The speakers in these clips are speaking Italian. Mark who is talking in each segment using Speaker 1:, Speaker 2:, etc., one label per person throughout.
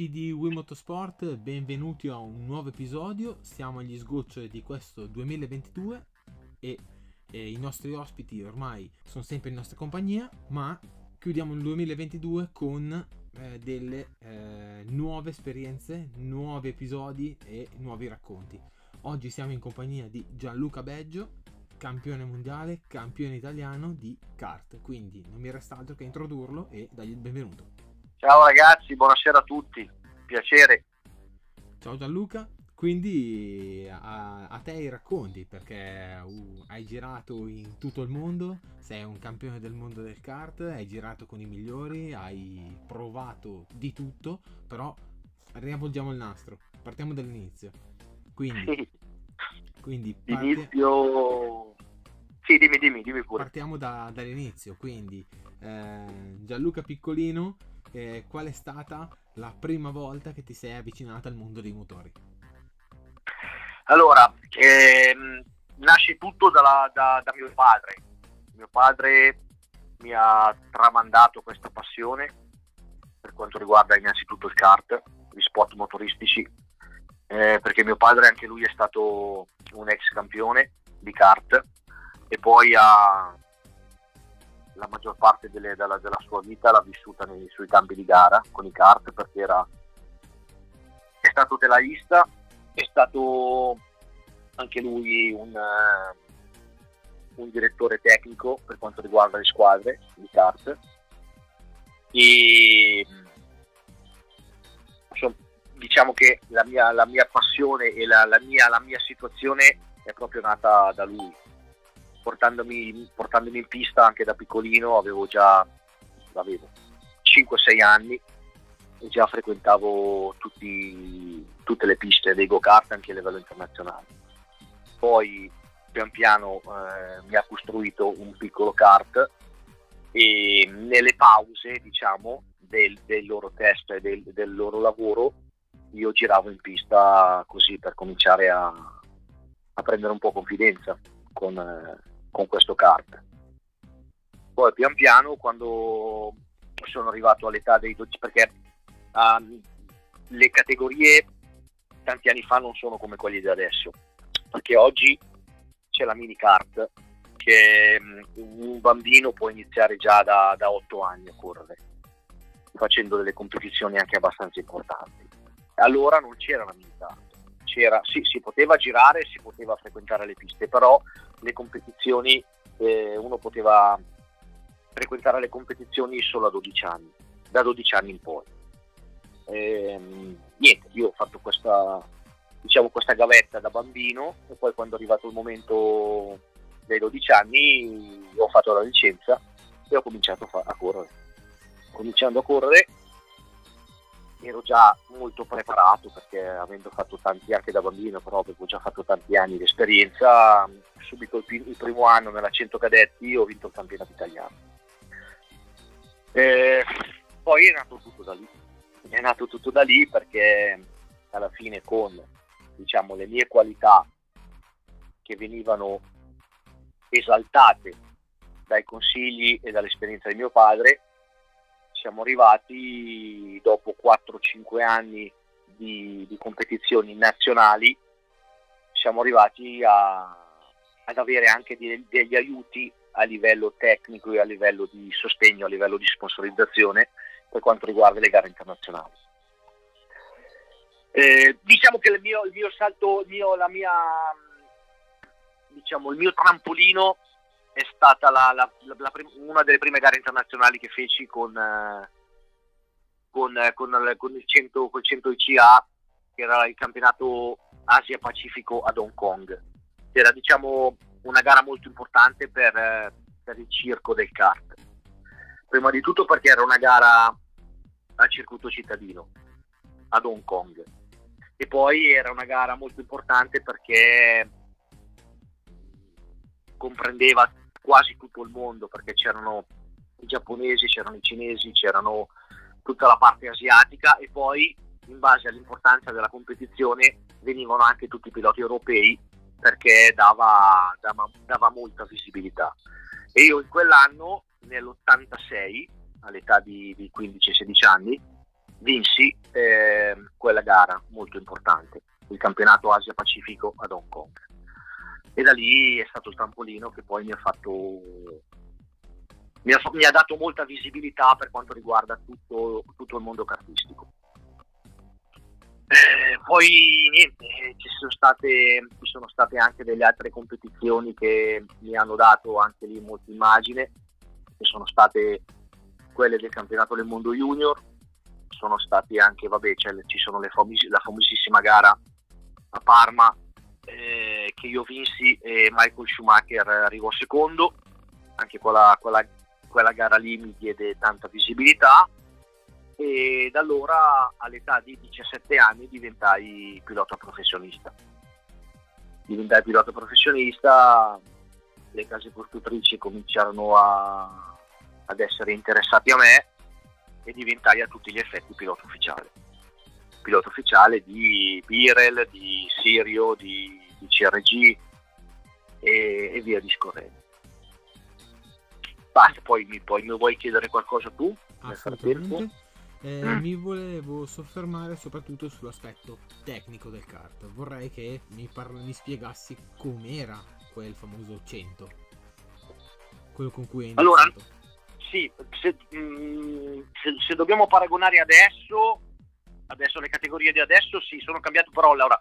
Speaker 1: Amici di Wii Motorsport, benvenuti a un nuovo episodio. Siamo agli sgoccioli di questo 2022 e, e, i nostri ospiti ormai sono sempre in nostra compagnia, ma chiudiamo il 2022 con eh, delle eh, nuove esperienze, nuovi episodi e nuovi racconti. Oggi siamo in compagnia di Gianluca Beggio, campione mondiale, campione italiano di kart. Quindi non mi resta altro che introdurlo e dargli il benvenuto.
Speaker 2: Ciao ragazzi, buonasera a tutti, piacere.
Speaker 1: Ciao Gianluca, quindi a, a te i racconti perché uh, hai girato in tutto il mondo, sei un campione del mondo del kart, hai girato con i migliori, hai provato di tutto, però riavvolgiamo il nastro, partiamo dall'inizio. Quindi,
Speaker 2: sì.
Speaker 1: quindi
Speaker 2: parte... Inizio... Sì, dimmi, dimmi, dimmi pure.
Speaker 1: Partiamo da, dall'inizio, quindi eh, Gianluca Piccolino eh, qual è stata la prima volta che ti sei avvicinata al mondo dei motori?
Speaker 2: Allora, ehm, nasce tutto dalla, da, da mio padre. Mio padre mi ha tramandato questa passione per quanto riguarda innanzitutto il kart, gli sport motoristici, eh, perché mio padre anche lui è stato un ex campione di kart e poi ha, la maggior parte delle, della, della, sua vita l'ha vissuta nei, sui campi di gara con i kart perché era, è stato telaista, è stato anche lui un, uh, un direttore tecnico per quanto riguarda le squadre di kart. E insomma, diciamo che la mia, la mia passione e la, la, mia, la mia situazione è proprio nata da lui portandomi, portandomi in pista anche da piccolino, avevo già avevo 5-6 anni e già frequentavo tutti, tutte le piste dei go-kart anche a livello internazionale. Poi pian piano eh, mi ha costruito un piccolo kart e nelle pause diciamo del, del loro test e del, del, loro lavoro io giravo in pista così per cominciare a, a prendere un po' confidenza con, eh, con questo kart. Poi pian piano quando sono arrivato all'età dei 12, perché um, le categorie tanti anni fa non sono come quelle di adesso, perché oggi c'è la mini kart che um, un bambino può iniziare già da, da 8 anni a correre, facendo delle competizioni anche abbastanza importanti. Allora non c'era la mini kart c'era, sì, si poteva girare, si poteva frequentare le piste, però le competizioni, eh, uno poteva frequentare le competizioni solo a 12 anni, da 12 anni in poi. Ehm, niente, io ho fatto questa, diciamo, questa gavetta da bambino e poi quando è arrivato il momento dei 12 anni ho fatto la licenza e ho cominciato a, fa- a correre. Cominciando a correre ero già molto preparato perché avendo fatto tanti anche da bambino, però avevo già fatto tanti anni di esperienza, subito il, il primo anno nella 100 cadetti ho vinto il campionato italiano. E poi è nato tutto da lì, è nato tutto da lì perché alla fine con diciamo, le mie qualità che venivano esaltate dai consigli e dall'esperienza di mio padre, siamo arrivati dopo 4-5 anni di, di, competizioni nazionali, siamo arrivati a, ad avere anche di, degli aiuti a livello tecnico e a livello di sostegno, a livello di sponsorizzazione per quanto riguarda le gare internazionali. Eh, diciamo che il mio, il mio salto, il mio, la mia, diciamo, il mio trampolino è stata la, la, la, una delle prime gare internazionali che feci con, eh, con, eh, con, con, il 100, col 100 ICA, che era il campionato Asia-Pacifico ad Hong Kong. Era diciamo, una gara molto importante per, eh, per il circo del kart. Prima di tutto perché era una gara al circuito cittadino ad Hong Kong e poi era una gara molto importante perché comprendeva quasi tutto il mondo perché c'erano i giapponesi, c'erano i cinesi, c'erano tutta la parte asiatica e poi in base all'importanza della competizione venivano anche tutti i piloti europei perché dava, dava, dava molta visibilità. E io in quell'anno, nell'86, all'età di, di 15-16 anni, vinsi eh, quella gara molto importante, il campionato Asia Pacifico ad Hong Kong. E da lì è stato il trampolino che poi mi ha fatto mi ha, mi ha dato molta visibilità per quanto riguarda tutto, tutto il mondo cartistico. Eh, poi niente, ci sono, state, ci sono state anche delle altre competizioni che mi hanno dato anche lì molta immagine, che sono state quelle del campionato del mondo junior, sono stati anche, vabbè, cioè, ci sono famosi, la famosissima gara a Parma eh, che io vinsi e Michael Schumacher arrivò secondo, anche quella, quella, quella gara lì mi diede tanta visibilità e da allora all'età di 17 anni diventai pilota professionista. Diventai pilota professionista, le case costruttrici cominciarono a, ad essere interessati a me e diventai a tutti gli effetti pilota ufficiale. Pilota ufficiale di Birel, di Sirio, di, di CRG e, e, via discorrendo. Basta, poi mi, poi mi vuoi chiedere qualcosa tu?
Speaker 1: Assolutamente. Eh, mm. Mi volevo soffermare soprattutto sull'aspetto tecnico del kart. Vorrei che mi, parla, mi spiegassi com'era quel famoso 100. Quello con cui hai iniziato.
Speaker 2: Allora, sì, se, mh, mm, se, se, dobbiamo paragonare adesso, adesso le categorie di adesso sì, sono cambiate, però allora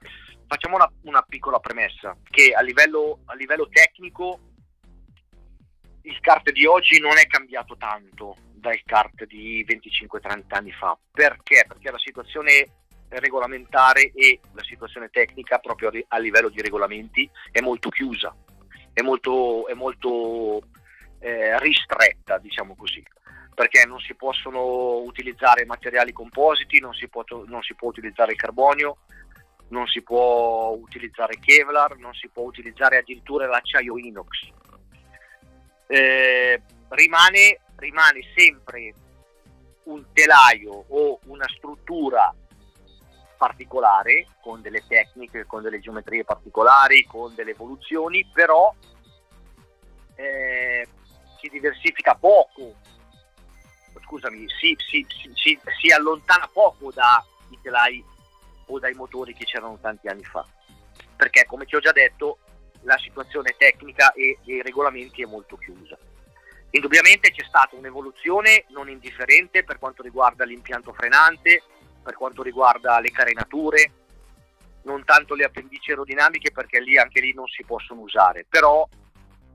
Speaker 2: facciamo una, una piccola premessa, che a livello, a livello tecnico il kart di oggi non è cambiato tanto dal kart di 25-30 anni fa. Perché? Perché la situazione regolamentare e la situazione tecnica proprio a livello di regolamenti è molto chiusa, è molto, è molto eh, ristretta, diciamo così, perché non si possono utilizzare materiali compositi, non si può, non si può utilizzare il carbonio, non si può utilizzare Kevlar, non si può utilizzare addirittura l'acciaio inox. Eh, rimane, rimane sempre un telaio o una struttura particolare, con delle tecniche, con delle geometrie particolari, con delle evoluzioni, però eh, si diversifica poco, scusami, si, si, si, si allontana poco dai telai o dai motori che c'erano tanti anni fa. Perché, come ti ho già detto, la situazione tecnica e dei regolamenti è molto chiusa. Indubbiamente c'è stata un'evoluzione non indifferente per quanto riguarda l'impianto frenante, per quanto riguarda le carenature, non tanto le appendici aerodinamiche perché lì anche lì non si possono usare, però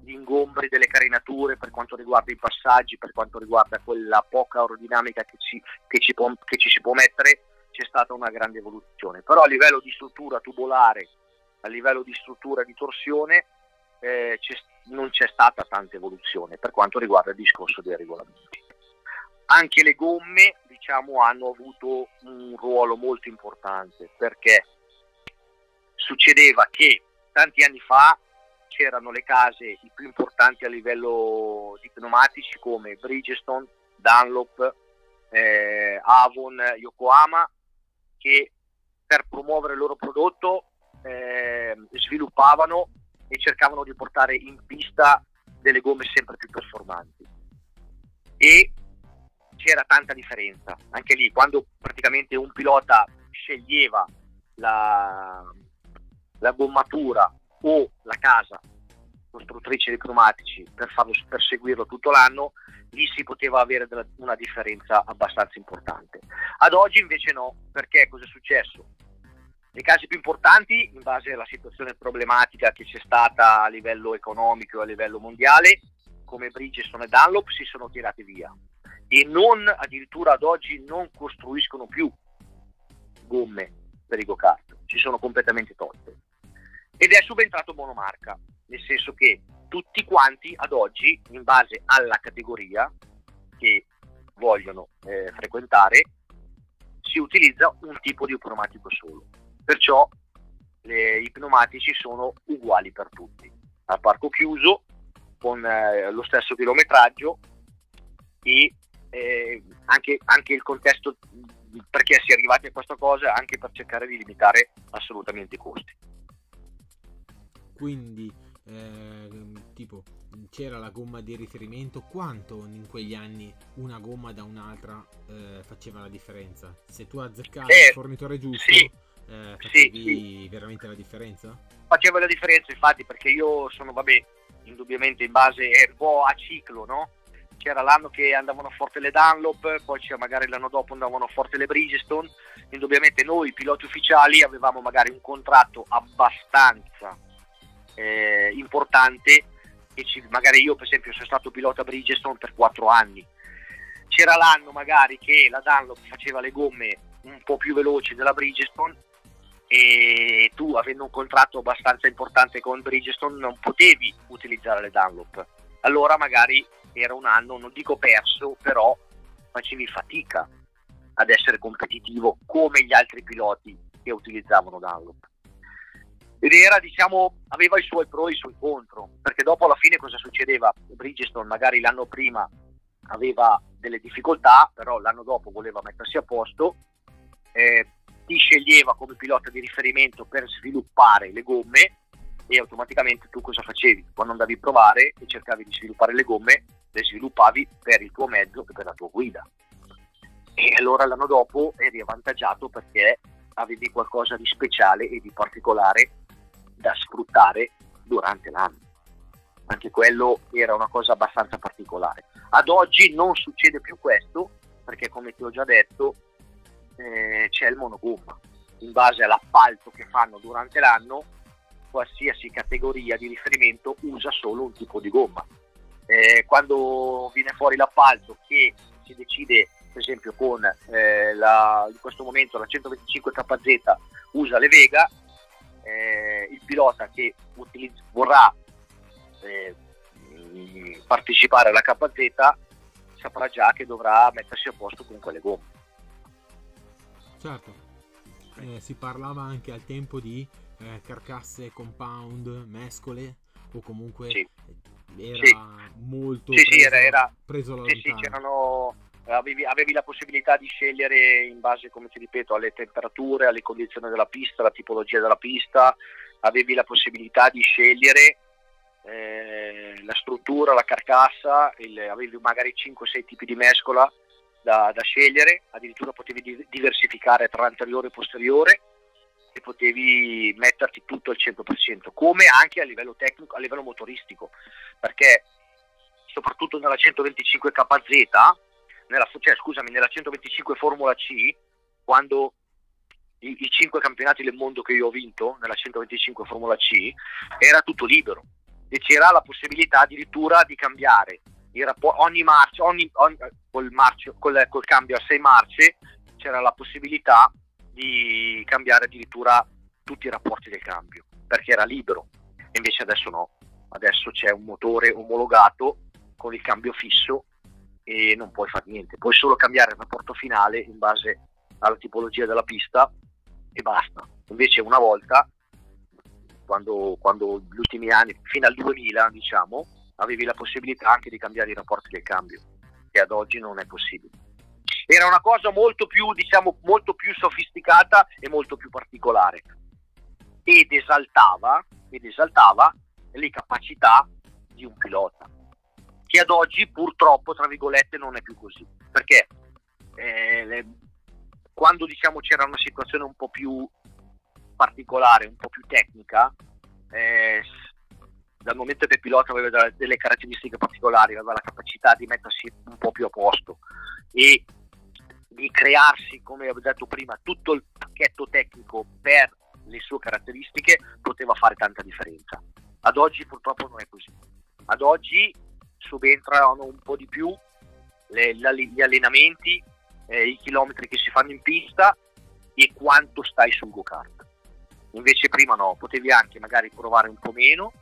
Speaker 2: gli ingombri delle carenature per quanto riguarda i passaggi, per quanto riguarda quella poca aerodinamica che ci, che ci, può, che ci si può mettere, c'è stata una grande evoluzione. Però a livello di struttura tubolare, a livello di struttura di torsione, eh, c'è, non c'è stata tanta evoluzione per quanto riguarda il discorso dei regolamenti. Anche le gomme diciamo, hanno avuto un ruolo molto importante perché succedeva che tanti anni fa c'erano le case più importanti a livello di pneumatici come Bridgestone, Dunlop, eh, Avon, Yokohama che per promuovere il loro prodotto eh, sviluppavano e cercavano di portare in pista delle gomme sempre più performanti. E c'era tanta differenza. Anche lì, quando praticamente un pilota sceglieva la, la gommatura o la casa costruttrice di pneumatici per, farlo, per seguirlo tutto l'anno, lì si poteva avere una differenza abbastanza importante. Ad oggi invece no, perché cosa è successo? Nei casi più importanti, in base alla situazione problematica che c'è stata a livello economico e a livello mondiale, come Bridgestone e Dunlop si sono tirati via e non addirittura ad oggi non costruiscono più gomme per i go-kart, si sono completamente tolte. Ed è subentrato monomarca, nel senso che tutti quanti ad oggi, in base alla categoria che vogliono eh, frequentare, si utilizza un tipo di pneumatico solo perciò le, i pneumatici sono uguali per tutti, a parco chiuso, con eh, lo stesso chilometraggio e eh, anche, anche, il contesto perché si è arrivati a questa cosa anche per cercare di limitare assolutamente i costi.
Speaker 1: Quindi eh, tipo c'era la gomma di riferimento, quanto in quegli anni una gomma da un'altra eh, faceva la differenza? Se tu azzeccavi eh, il fornitore giusto,
Speaker 2: sì,
Speaker 1: eh, facevi sì, sì. veramente la differenza?
Speaker 2: Faceva la differenza, infatti, perché io sono, vabbè, indubbiamente in base, è un po' a ciclo, no? C'era l'anno che andavano forte le Dunlop, poi c'era magari l'anno dopo andavano forte le Bridgestone. Indubbiamente noi piloti ufficiali avevamo magari un contratto abbastanza eh, importante e ci, magari io per esempio sono stato pilota Bridgestone per 4 anni. C'era l'anno magari che la Dunlop faceva le gomme un po' più veloci della Bridgestone e tu avendo un contratto abbastanza importante con Bridgestone non potevi utilizzare le Dunlop. Allora magari era un anno, non dico perso, però facevi fatica ad essere competitivo come gli altri piloti che utilizzavano Dunlop ed era diciamo aveva i suoi pro e i suoi contro perché dopo alla fine cosa succedeva Bridgestone magari l'anno prima aveva delle difficoltà però l'anno dopo voleva mettersi a posto eh, ti sceglieva come pilota di riferimento per sviluppare le gomme e automaticamente tu cosa facevi? Quando andavi a provare e cercavi di sviluppare le gomme, le sviluppavi per il tuo mezzo e per la tua guida. E allora l'anno dopo eri avvantaggiato perché avevi qualcosa di speciale e di particolare da sfruttare durante l'anno. Anche quello era una cosa abbastanza particolare. Ad oggi non succede più questo perché come ti ho già detto eh, c'è il monogomma. In base all'appalto che fanno durante l'anno, qualsiasi categoria di riferimento usa solo un tipo di gomma. Eh, quando viene fuori l'appalto che si decide per esempio con eh, la, in questo momento la 125 KZ usa le Vega, eh, il pilota che utilizz- vorrà eh, partecipare alla KZ saprà già che dovrà mettersi a posto con quelle gomme.
Speaker 1: Certo, eh, si parlava anche al tempo di eh, carcasse compound, mescole o comunque
Speaker 2: sì.
Speaker 1: era
Speaker 2: sì.
Speaker 1: molto
Speaker 2: sì,
Speaker 1: preso,
Speaker 2: era, era,
Speaker 1: preso
Speaker 2: sì, sì, c'erano avevi, avevi, la possibilità di scegliere in base, come ti ripeto, alle temperature, alle condizioni della pista, alla tipologia della pista, avevi la possibilità di scegliere eh, la struttura, la carcassa, il, avevi magari 5-6 tipi di mescola da, da, scegliere, addirittura potevi diversificare tra anteriore e posteriore e potevi metterti tutto al 100%, come anche a livello tecnico, a livello motoristico, perché soprattutto nella 125 KZ nella, cioè, scusami, nella 125 Formula C, quando i, i 5 campionati del mondo che io ho vinto nella 125 Formula C, era tutto libero. E c'era la possibilità addirittura di cambiare rapport- ogni marcia, ogni, ogni, col, marcio, col, col cambio a 6 marce c'era la possibilità di cambiare addirittura tutti i rapporti del cambio perché era libero. E invece adesso no. Adesso c'è un motore omologato con il cambio fisso e non puoi fare niente, puoi solo cambiare il rapporto finale in base alla tipologia della pista e basta. Invece una volta, quando, quando gli ultimi anni, fino al 2000 diciamo, avevi la possibilità anche di cambiare i rapporti del cambio, che ad oggi non è possibile. Era una cosa molto più, diciamo, molto più sofisticata e molto più particolare ed esaltava, ed esaltava le capacità di un pilota che ad oggi purtroppo, tra virgolette, non è più così. Perché eh, le, quando diciamo c'era una situazione un po' più particolare, un po' più tecnica, eh, dal momento che il pilota aveva delle caratteristiche particolari, aveva la capacità di mettersi un po' più a posto e di crearsi, come avevo detto prima, tutto il pacchetto tecnico per le sue caratteristiche, poteva fare tanta differenza. Ad oggi purtroppo non è così. Ad oggi subentrano un po' di più le, gli allenamenti, eh, i chilometri che si fanno in pista e quanto stai sul go-kart. Invece prima no, potevi anche magari provare un po' meno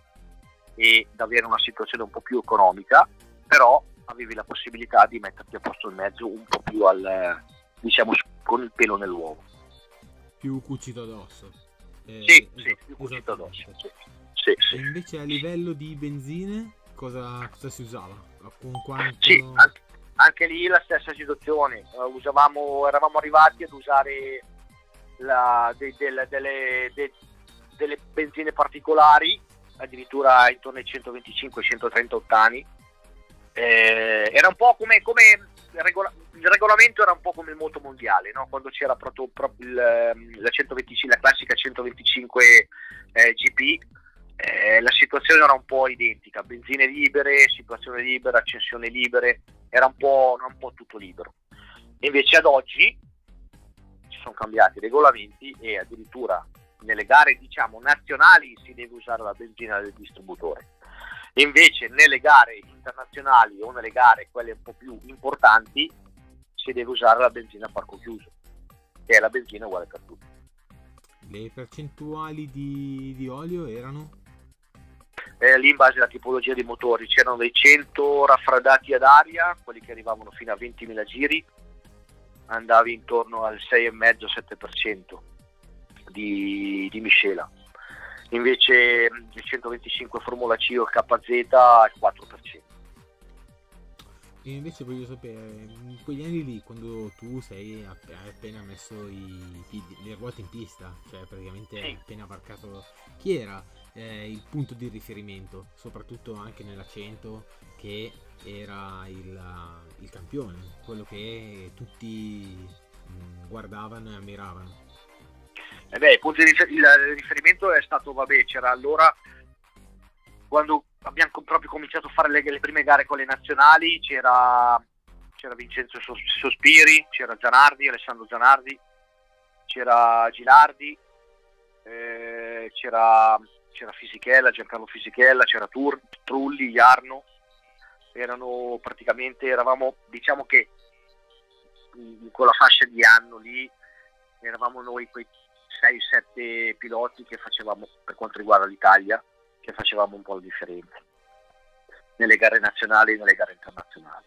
Speaker 2: ed avere una situazione un po' più economica, però avevi la possibilità di metterti a posto il mezzo un po' più al, diciamo, con il pelo nell'uovo.
Speaker 1: Più cucito addosso.
Speaker 2: Eh, sì, esatto, sì, più cucito addosso. Sì, sì, sì.
Speaker 1: E invece a livello di benzine? Cosa, cosa si usava? Quanto...
Speaker 2: Sì, anche, anche lì la stessa situazione. Uh, usavamo, eravamo arrivati ad usare la, de, de, de, delle, delle, benzine particolari, addirittura intorno ai 125-130 ottani. Eh, era un po' come, come regola- il regolamento era un po' come il moto mondiale, no? quando c'era proprio, proprio il, ehm, la, 125, la, classica 125 eh, GP, eh, la situazione era un po' identica, benzine libere, situazione libera, accensioni libere, era un po', un po tutto libero. Invece ad oggi ci sono cambiati i regolamenti e addirittura nelle gare diciamo nazionali si deve usare la benzina del distributore. Invece nelle gare internazionali o nelle gare quelle un po' più importanti si deve usare la benzina a parco chiuso, che è la benzina uguale per tutti.
Speaker 1: Le percentuali di, di olio erano?
Speaker 2: Eh, lì in base alla tipologia dei motori c'erano dei 100 raffreddati ad aria, quelli che arrivavano fino a 20.000 giri, andavi intorno al 6,5-7% di, di miscela. Invece il 125 Formula C o il KZ il 4%.
Speaker 1: E invece voglio sapere, in quegli anni lì, quando tu sei hai appena messo i le ruote in pista, cioè praticamente hai appena varcato, chi era eh, il punto di riferimento, soprattutto anche nella 100, che era il, il campione, quello che tutti mh, mm, guardavano e ammiravano?
Speaker 2: Eh beh, il punto di riferimento è stato, vabbè, c'era allora quando abbiamo proprio cominciato a fare le, le prime gare con le nazionali c'era, c'era Vincenzo Sospiri, c'era Zanardi, Alessandro Zanardi, c'era Gilardi, eh, c'era, c'era, Fisichella, Giancarlo Fisichella, c'era Tur, Trulli, Iarno, erano praticamente, eravamo, diciamo che in quella fascia di anno lì eravamo noi quei 6-7 piloti che facevamo per quanto riguarda l'Italia che facevamo un po' la differenza. Nelle gare nazionali e nelle gare internazionali.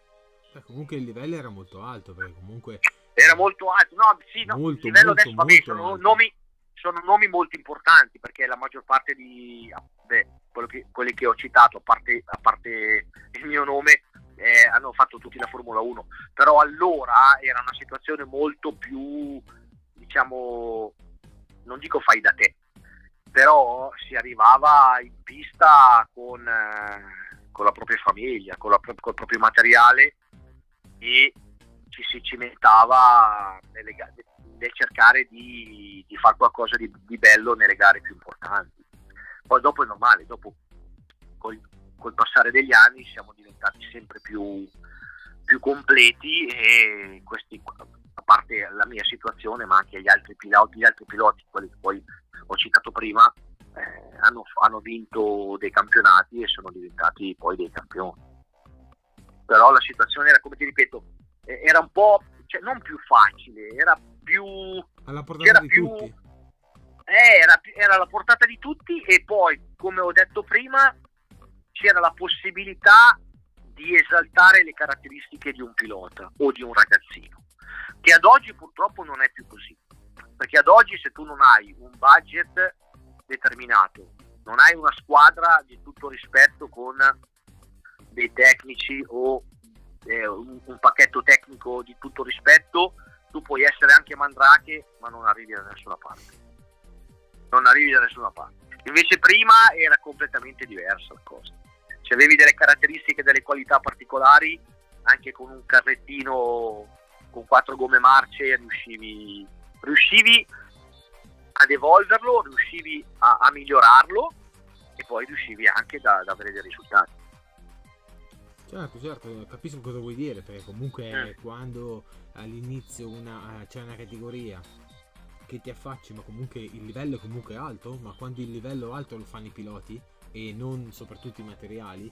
Speaker 1: Beh, comunque il livello era molto alto perché comunque
Speaker 2: era molto alto, no, sì, no, molto, il livello molto, adesso vabbè, sono nomi, sono nomi molto importanti perché la maggior parte di beh, che, quelli che ho citato, a parte, a parte il mio nome, eh, hanno fatto tutti la Formula 1, però allora era una situazione molto più, diciamo, non dico fai da te, però si arrivava in pista con, eh, con la propria famiglia, con, la, con, il proprio materiale e ci si cimentava nelle, nel cercare di, di fare qualcosa di, di, bello nelle gare più importanti. Poi dopo è normale, dopo col, col passare degli anni siamo diventati sempre più, più completi e questi, a parte la mia situazione, ma anche gli altri piloti, gli altri piloti quelli che poi ho citato prima, eh, hanno, hanno, vinto dei campionati e sono diventati poi dei campioni. Però la situazione era, come ti ripeto, era un po', cioè, non più facile, era più...
Speaker 1: Alla portata di
Speaker 2: più,
Speaker 1: tutti.
Speaker 2: Eh, era, era alla portata di tutti e poi, come ho detto prima, c'era la possibilità di esaltare le caratteristiche di un pilota o di un ragazzino, che ad oggi purtroppo non è più così perché ad oggi se tu non hai un budget determinato, non hai una squadra di tutto rispetto con dei tecnici o eh, un, un, pacchetto tecnico di tutto rispetto, tu puoi essere anche mandrache ma non arrivi da nessuna parte. Non arrivi da nessuna parte. Invece prima era completamente diversa la cosa. Se avevi delle caratteristiche, delle qualità particolari, anche con un carrettino con quattro gomme marce riuscivi riuscivi ad evolverlo, riuscivi a, a migliorarlo e poi riuscivi anche da, ad avere dei risultati.
Speaker 1: Certo, certo, capisco cosa vuoi dire, perché comunque mm. quando all'inizio una, c'è una categoria che ti affacci, ma comunque il livello è comunque alto, ma quando il livello alto lo fanno i piloti e non soprattutto i materiali,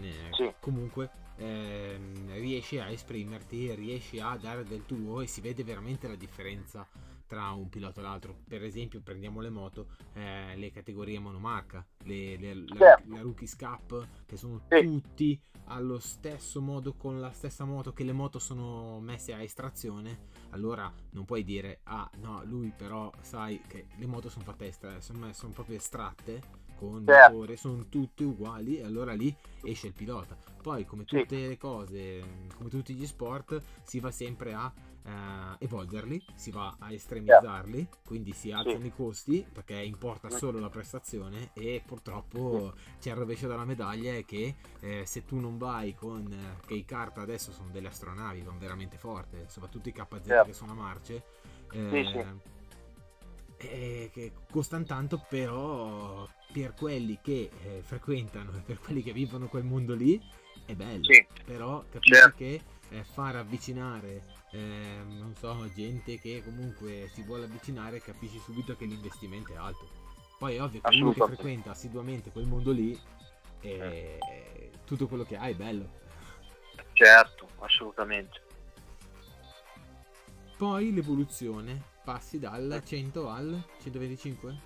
Speaker 1: eh, sì. comunque ehm, riesci a esprimerti, riesci a dare del tuo e si vede veramente la differenza tra un pilota e l'altro. Per esempio, prendiamo le moto, eh, le categorie monomarca, le, le, la, certo. la, Rookies Cup, che sono sì. tutti allo stesso modo con la stessa moto che le moto sono messe a estrazione. Allora non puoi dire, ah no, lui però sai che le moto sono fatte estra- sono, sono proprio estratte con
Speaker 2: Certo.
Speaker 1: motore sono tutte uguali e allora lì esce il pilota. Poi come
Speaker 2: Sì.
Speaker 1: tutte le cose, come tutti gli sport, si va sempre a eh, evolverli, si va a estremizzarli, quindi si alzano
Speaker 2: Sì.
Speaker 1: i costi perché importa solo la prestazione e purtroppo c'è il rovescio della medaglia è che eh, se tu non vai con eh, che i kart adesso sono delle astronavi, vanno veramente forte, soprattutto i KZ
Speaker 2: Certo.
Speaker 1: che sono a marce.
Speaker 2: Sì, sì.
Speaker 1: eh, che costano tanto, però per quelli che eh, frequentano e per quelli che vivono quel mondo lì è bello. Però capisci
Speaker 2: Certo.
Speaker 1: che eh, far avvicinare, ehm, non so, gente che comunque si vuole avvicinare, capisci subito che l'investimento è alto. Poi è ovvio che uno che frequenta assiduamente quel mondo lì, eh, tutto quello che ha è bello.
Speaker 2: Certo, assolutamente.
Speaker 1: Poi l'evoluzione, passi dal 100 al 125?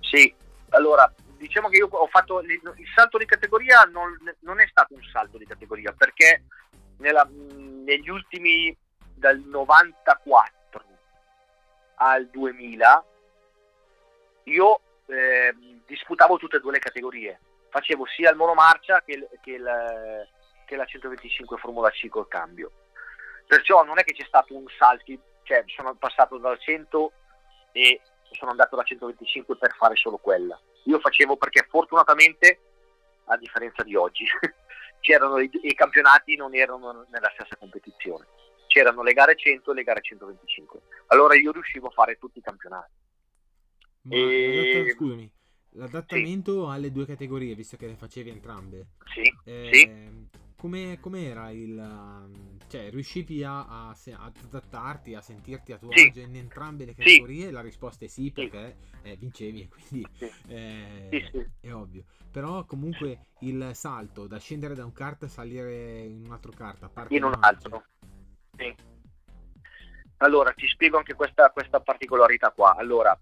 Speaker 2: Sì, allora diciamo che io ho fatto il, il salto di categoria non, non è stato un salto di categoria perché nella- negli ultimi dal 94 al 2000 io eh, disputavo tutte e due le categorie facevo sia il monomarcia che, il- che il- che la 125 Formula C col cambio perciò non è che c'è stato un salto cioè sono passato dal 100 e sono andato da 125 per fare solo quella. Io facevo perché fortunatamente, a differenza di oggi, i, i campionati non erano nella stessa competizione. C'erano le gare 100 e le gare 125. Allora io riuscivo a fare tutti i campionati.
Speaker 1: Ma
Speaker 2: E-
Speaker 1: scusami, l'adattamento alle due categorie, visto che le facevi entrambe,
Speaker 2: Sì,
Speaker 1: eh,
Speaker 2: sì.
Speaker 1: Come com'era il... um, cioè, riuscivi a, a ad adattarti, a sentirti a tuo
Speaker 2: Sì.
Speaker 1: agio in entrambe le
Speaker 2: Sì.
Speaker 1: categorie? La risposta è sì,
Speaker 2: Sì.
Speaker 1: perché eh, vincevi quindi
Speaker 2: Sì.
Speaker 1: eh,
Speaker 2: Sì, sì.
Speaker 1: è ovvio. Però comunque il salto da scendere da un kart a salire in un altro kart, a parte
Speaker 2: in un altro. Sì. Allora, ti spiego anche questa, questa particolarità qua. Allora,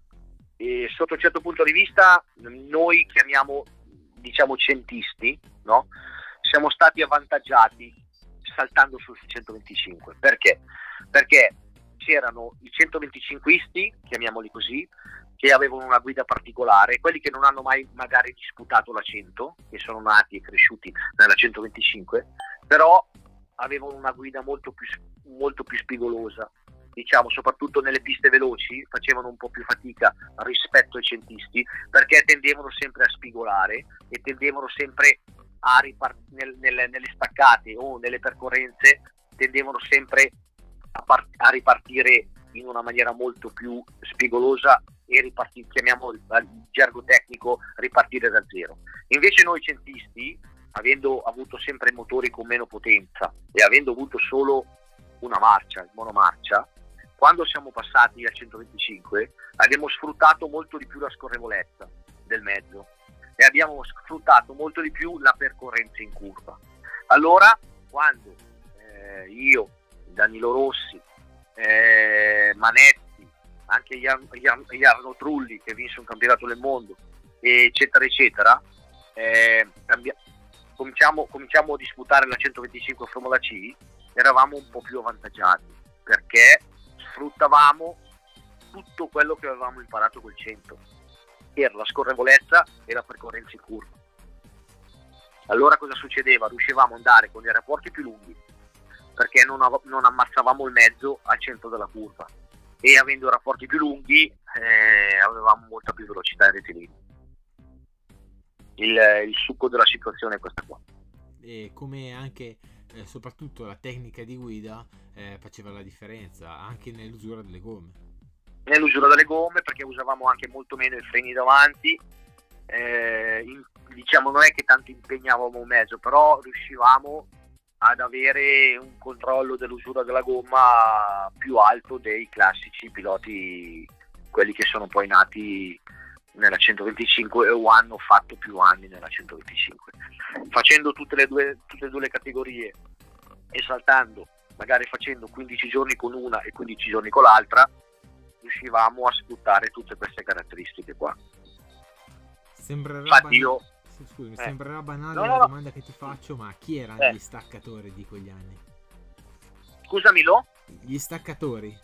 Speaker 2: eh, sotto un certo punto di vista, noi chiamiamo, diciamo, centisti, no? Siamo stati avvantaggiati saltando sul 125. Perché? Perché c'erano i 125isti, chiamiamoli così, che avevano una guida particolare, quelli che non hanno mai magari disputato la 100, che sono nati e cresciuti nella 125, però avevano una guida molto più, molto più spigolosa. Diciamo, soprattutto nelle piste veloci facevano un po' più fatica rispetto ai centisti perché tendevano sempre a spigolare e tendevano sempre ripart- nel- nelle, nelle staccate o nelle percorrenze tendevano sempre a, par- a ripartire in una maniera molto più spigolosa e ripartire, chiamiamo il il gergo tecnico ripartire da zero. Invece noi centisti, avendo avuto sempre motori con meno potenza e avendo avuto solo una marcia, il monomarcia, quando siamo passati al 125 abbiamo sfruttato molto di più la scorrevolezza del mezzo e abbiamo sfruttato molto di più la percorrenza in curva. Allora, quando eh, io, Danilo Rossi, eh, Manetti, anche Jar- Jar- Jarno Trulli che vinse un campionato del mondo, eccetera, eccetera, eh, cambia- cominciamo, cominciamo a disputare la 125 Formula C, eravamo un po' più avvantaggiati perché sfruttavamo tutto quello che avevamo imparato col 100, era la scorrevolezza e la percorrenza in curva. Allora cosa succedeva? Riuscivamo ad andare con i rapporti più lunghi perché non, av- non ammazzavamo il mezzo al centro della curva e avendo rapporti più lunghi eh, avevamo molta più velocità in rettilineo. Il, il succo della situazione è questa qua.
Speaker 1: e come anche eh, soprattutto la tecnica di guida eh, faceva la differenza anche nell'usura delle gomme.
Speaker 2: Nell'usura delle gomme perché usavamo anche molto meno i freni davanti. Eh, in- diciamo non è che tanto impegnavamo un mezzo però riuscivamo ad avere un controllo dell'usura della gomma più alto dei classici piloti quelli che sono poi nati nella 125 o hanno fatto più anni nella 125 facendo tutte le due, tutte e due le categorie e saltando magari facendo 15 giorni con una e 15 giorni con l'altra riuscivamo a sfruttare tutte queste caratteristiche qua.
Speaker 1: Sembrerà, ban-
Speaker 2: io,
Speaker 1: sì, scusami,
Speaker 2: eh.
Speaker 1: sembrerà banale
Speaker 2: No,
Speaker 1: la
Speaker 2: no, no.
Speaker 1: domanda che ti faccio, ma chi erano
Speaker 2: Eh.
Speaker 1: gli staccatori di quegli anni?
Speaker 2: scusami Lo,
Speaker 1: Gli staccatori?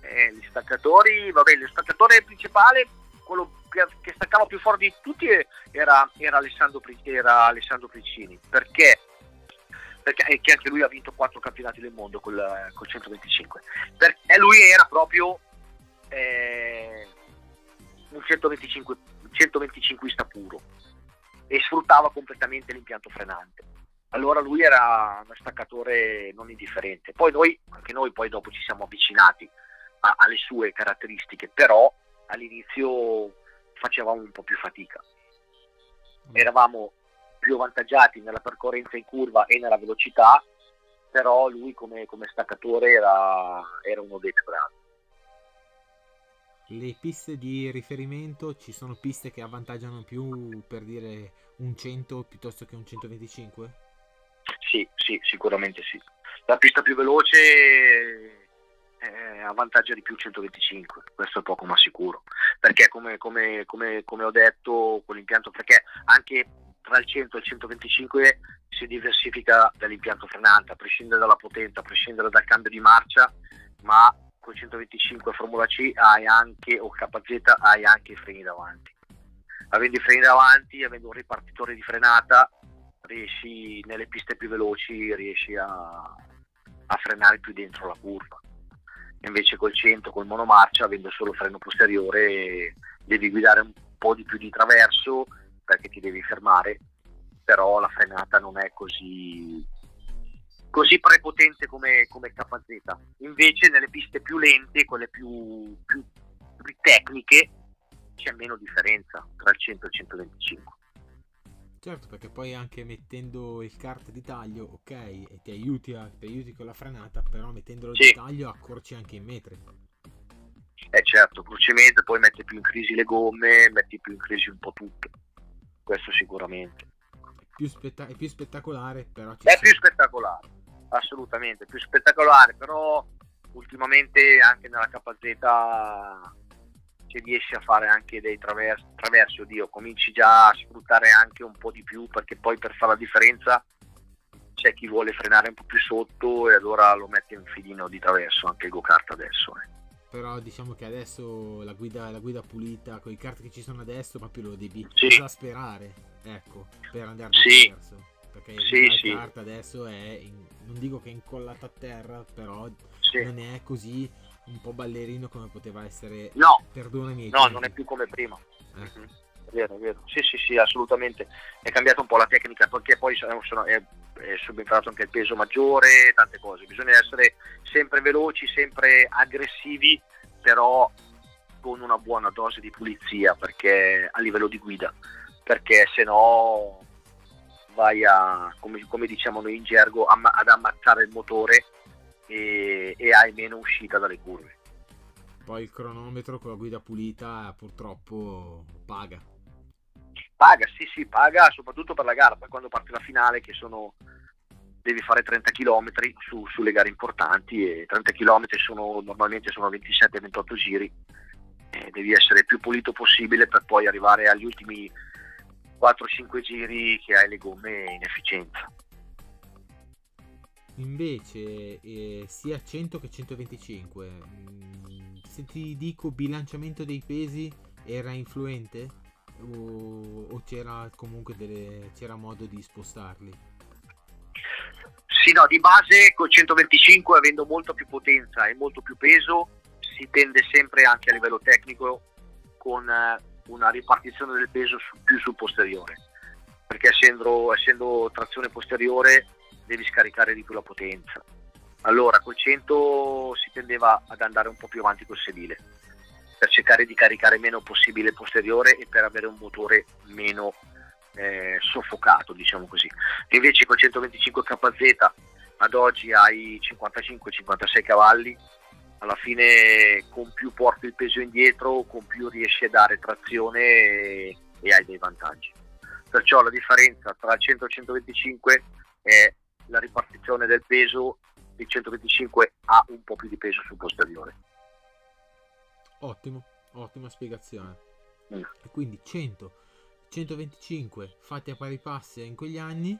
Speaker 2: eh, gli staccatori, vabbè, lo staccatore principale quello che, che, staccava più fuori di tutti era, era, Alessandro, era Alessandro Piccini, perché perché che anche lui ha vinto quattro campionati del mondo col, col 125 perché lui era proprio eh, un 125, 125ista puro e sfruttava completamente l'impianto frenante. Allora lui era uno staccatore non indifferente. Poi noi anche noi poi dopo ci siamo avvicinati a, alle sue caratteristiche però all'inizio facevamo un po' più fatica. Mm. eravamo più avvantaggiati nella percorrenza in curva e nella velocità, però lui come, come staccatore era, era uno dei più bravi.
Speaker 1: Le piste di riferimento ci sono piste che avvantaggiano più per dire un 100 piuttosto che un 125?
Speaker 2: Sì, sì, sicuramente sì. La pista più veloce eh, avvantaggia di più 125, questo è poco ma sicuro, perché come, come, come, come ho detto con l'impianto, perché anche tra il 100 e il 125 si diversifica dall'impianto frenante, a prescindere dalla potenza, a prescindere dal cambio di marcia, ma con il 125 Formula C hai anche, o KZ hai anche i freni davanti. Avendo i freni davanti, avendo un ripartitore di frenata, riesci nelle piste più veloci riesci a, a frenare più dentro la curva. Invece col 100, col monomarcia, avendo solo freno posteriore, devi guidare un po' di più di traverso perché ti devi fermare, però la frenata non è così, così prepotente come, come KZ. Invece nelle piste più lente, quelle più, più, più tecniche, c'è meno differenza tra il 100 e il 125.
Speaker 1: Certo, perché poi anche mettendo il kart di taglio, ok, e ti aiuti, a, ti aiuti con la frenata, però mettendolo sì. di taglio accorci anche in metri.
Speaker 2: Eh certo, accorci metri, poi metti più in crisi le gomme, metti più in crisi un po' tutto questo sicuramente.
Speaker 1: Più spetta- è più spettacolare, però...
Speaker 2: è sono... più spettacolare, assolutamente, più spettacolare, però ultimamente anche nella KZ se riesci a fare anche dei traversi, traversi, oddio, cominci già a sfruttare anche un po' di più, perché poi per fare la differenza c'è chi vuole frenare un po' più sotto e allora lo mette in filino di traverso, anche il go-kart adesso. Eh
Speaker 1: però diciamo che adesso la guida, la guida pulita con i kart che ci sono adesso proprio lo devi
Speaker 2: sì.
Speaker 1: esasperare ecco per andare
Speaker 2: sì.
Speaker 1: diverso perché
Speaker 2: sì,
Speaker 1: il
Speaker 2: sì.
Speaker 1: kart adesso è in, non dico che è incollato a terra però
Speaker 2: sì.
Speaker 1: non è così un po' ballerino come poteva essere
Speaker 2: no
Speaker 1: perdonami
Speaker 2: no non è più come prima eh. mm-hmm. vero vero sì sì sì assolutamente è cambiata un po' la tecnica perché poi sono, sono, è, è subentrato anche il peso maggiore tante cose bisogna essere sempre veloci, sempre aggressivi, però con una buona dose di pulizia perché, a livello di guida, perché se no vai a, come, come, diciamo noi in gergo, amma, ad ammazzare il motore e, e hai meno uscita dalle curve.
Speaker 1: Poi il cronometro con la guida pulita purtroppo paga.
Speaker 2: Paga, sì, sì, paga soprattutto per la gara, poi quando parte la finale che sono devi fare 30 km su, sulle gare importanti e 30 km sono, normalmente sono 27-28 giri e devi essere il più pulito possibile per poi arrivare agli ultimi 4-5 giri che hai le gomme in efficienza.
Speaker 1: Invece eh, sia 100 che 125, mm, se ti dico bilanciamento dei pesi era influente o, o c'era comunque delle, c'era modo di spostarli?
Speaker 2: Sì, no, di base col 125 avendo molto più potenza e molto più peso si tende sempre anche a livello tecnico con eh, una ripartizione del peso su, più sul posteriore. Perché essendo, essendo, trazione posteriore devi scaricare di più la potenza. Allora col 100 si tendeva ad andare un po' più avanti col sedile per cercare di caricare meno possibile il posteriore e per avere un motore meno eh, soffocato, diciamo così. Invece con 125 KZ ad oggi hai 55-56 cavalli, alla fine con più porti il peso indietro, con più riesci a dare trazione e, e hai dei vantaggi. Perciò la differenza tra il 100 e il 125 è la ripartizione del peso, il 125 ha un po' più di peso sul posteriore.
Speaker 1: Ottimo, ottima spiegazione. Mm. E quindi 100 125 fatti a pari passi in quegli anni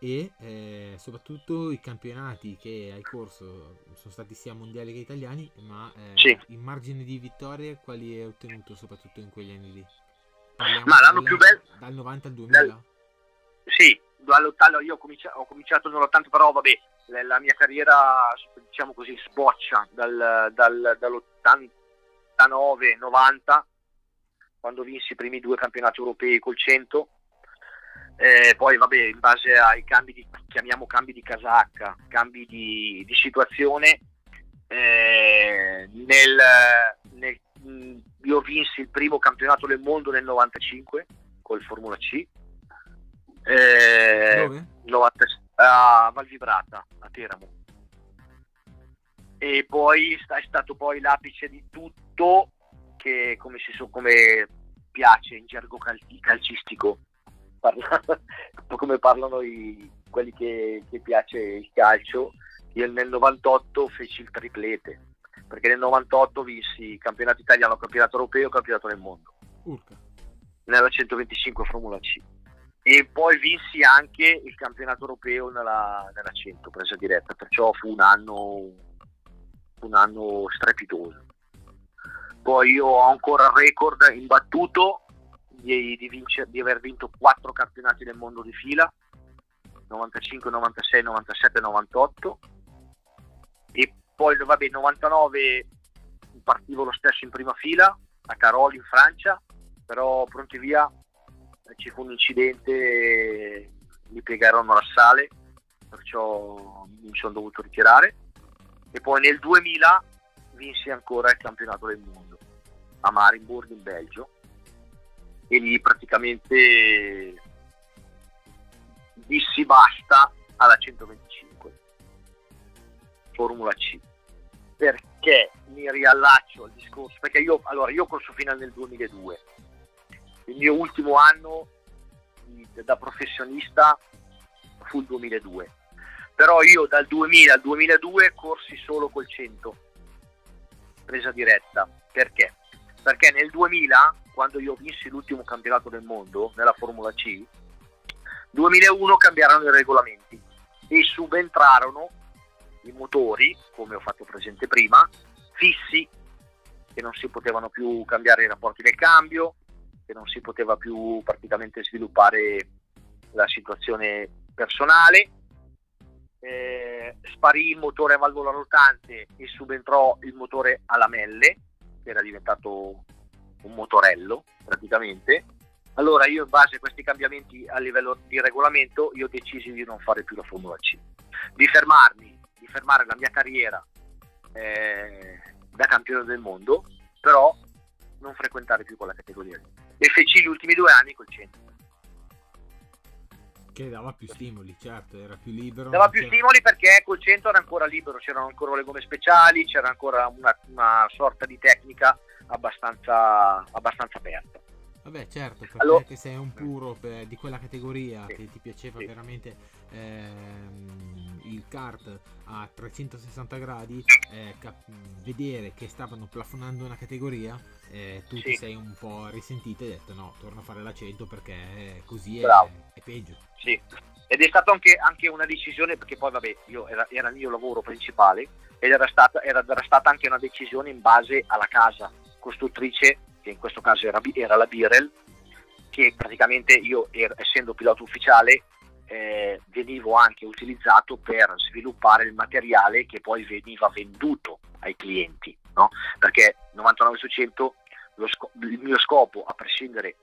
Speaker 1: e eh, soprattutto i campionati che hai corso sono stati sia mondiali che italiani, ma eh,
Speaker 2: Sì.
Speaker 1: in margine di vittorie quali hai ottenuto soprattutto in quegli anni lì? Parliamo
Speaker 2: Ma l'anno
Speaker 1: dal-
Speaker 2: più bello-
Speaker 1: Dal 90 al 2000?
Speaker 2: Sì, all'ottavo io ho cominciato, ho cominciato nell'80, però vabbè, la, mia carriera, diciamo così, sboccia dal, dal, dall'89-90, quando vinsi i primi due campionati europei col 100. Eh, poi vabbè, in base ai cambi di, chiamiamo cambi di casacca, cambi di, di situazione, eh, nel, nel- io vinsi il primo campionato del mondo nel 95 col Formula C. Eh,
Speaker 1: Dove?
Speaker 2: 90 a Valvibrata, a Teramo. E poi è stato poi l'apice di tutto che come, si so- come piace in gergo cal- calcistico, parla- un po' come parlano i- quelli che, che piace il calcio. Io nel 98 feci il triplete, perché nel 98 vinsi campionato italiano, campionato europeo e campionato del mondo
Speaker 1: Urca.
Speaker 2: nella 125 Formula C e poi vinsi anche il campionato europeo nella, nella 100 presa diretta perciò fu un anno un anno strepitoso. Poi io ho ancora il record imbattuto di, di, vincer- di aver vinto quattro campionati del mondo di fila 95, 96, 97, 98 e poi vabbè 99 partivo lo stesso in prima fila a Caroli in Francia. Però pronti via ci fu un incidente mi piegarono la sale perciò mi sono dovuto ritirare e poi nel 2000 vinsi ancora il campionato del mondo a Marienburg in Belgio. E lì praticamente dissi basta alla 125 Formula C. Perché mi riallaccio al discorso perché io allora io corso fino nel 2002 il mio ultimo anno da professionista fu il 2002 però io dal 2000 al 2002 corsi solo col 100 presa diretta perché? perché nel 2000 quando io vinsi l'ultimo campionato del mondo nella Formula C 2001 cambiarono i regolamenti e subentrarono i motori come ho fatto presente prima fissi che non si potevano più cambiare i rapporti del cambio che non si poteva più praticamente sviluppare la situazione personale. Eh, sparì il motore a valvola rotante e subentrò il motore a lamelle, che era diventato un motorello praticamente. Allora io in base a questi cambiamenti a livello di regolamento io decisi di non fare più la Formula C, di fermarmi, di fermare la mia carriera eh, da campione del mondo, però non frequentare più quella categoria lì. E feci gli ultimi due anni col 100.
Speaker 1: Che dava più stimoli, certo, era più libero.
Speaker 2: Dava più
Speaker 1: c'era-
Speaker 2: stimoli perché col 100 era ancora libero, c'erano ancora le gomme speciali, c'era ancora una, una sorta di tecnica abbastanza, abbastanza aperta.
Speaker 1: Vabbè, certo, per
Speaker 2: Allora-
Speaker 1: sei un puro per- di quella categoria,
Speaker 2: Sì,
Speaker 1: che ti piaceva
Speaker 2: sì.
Speaker 1: veramente ehm, il kart a 360 gradi, eh, cap- vedere che stavano plafonando una categoria, eh, tu ti
Speaker 2: Sì.
Speaker 1: sei un po' risentito e hai detto no, torno a fare la 100 perché così è, è peggio.
Speaker 2: Sì. Ed è stata anche, anche una decisione, perché poi vabbè, io era, era il mio lavoro principale, ed era stata, era, era stata anche una decisione in base alla casa costruttrice, che in questo caso era, era la Birel, che praticamente io, er- essendo pilota ufficiale, eh, venivo anche utilizzato per sviluppare il materiale che poi veniva venduto ai clienti, no? perché 99 su 100 lo sco- il mio scopo, a prescindere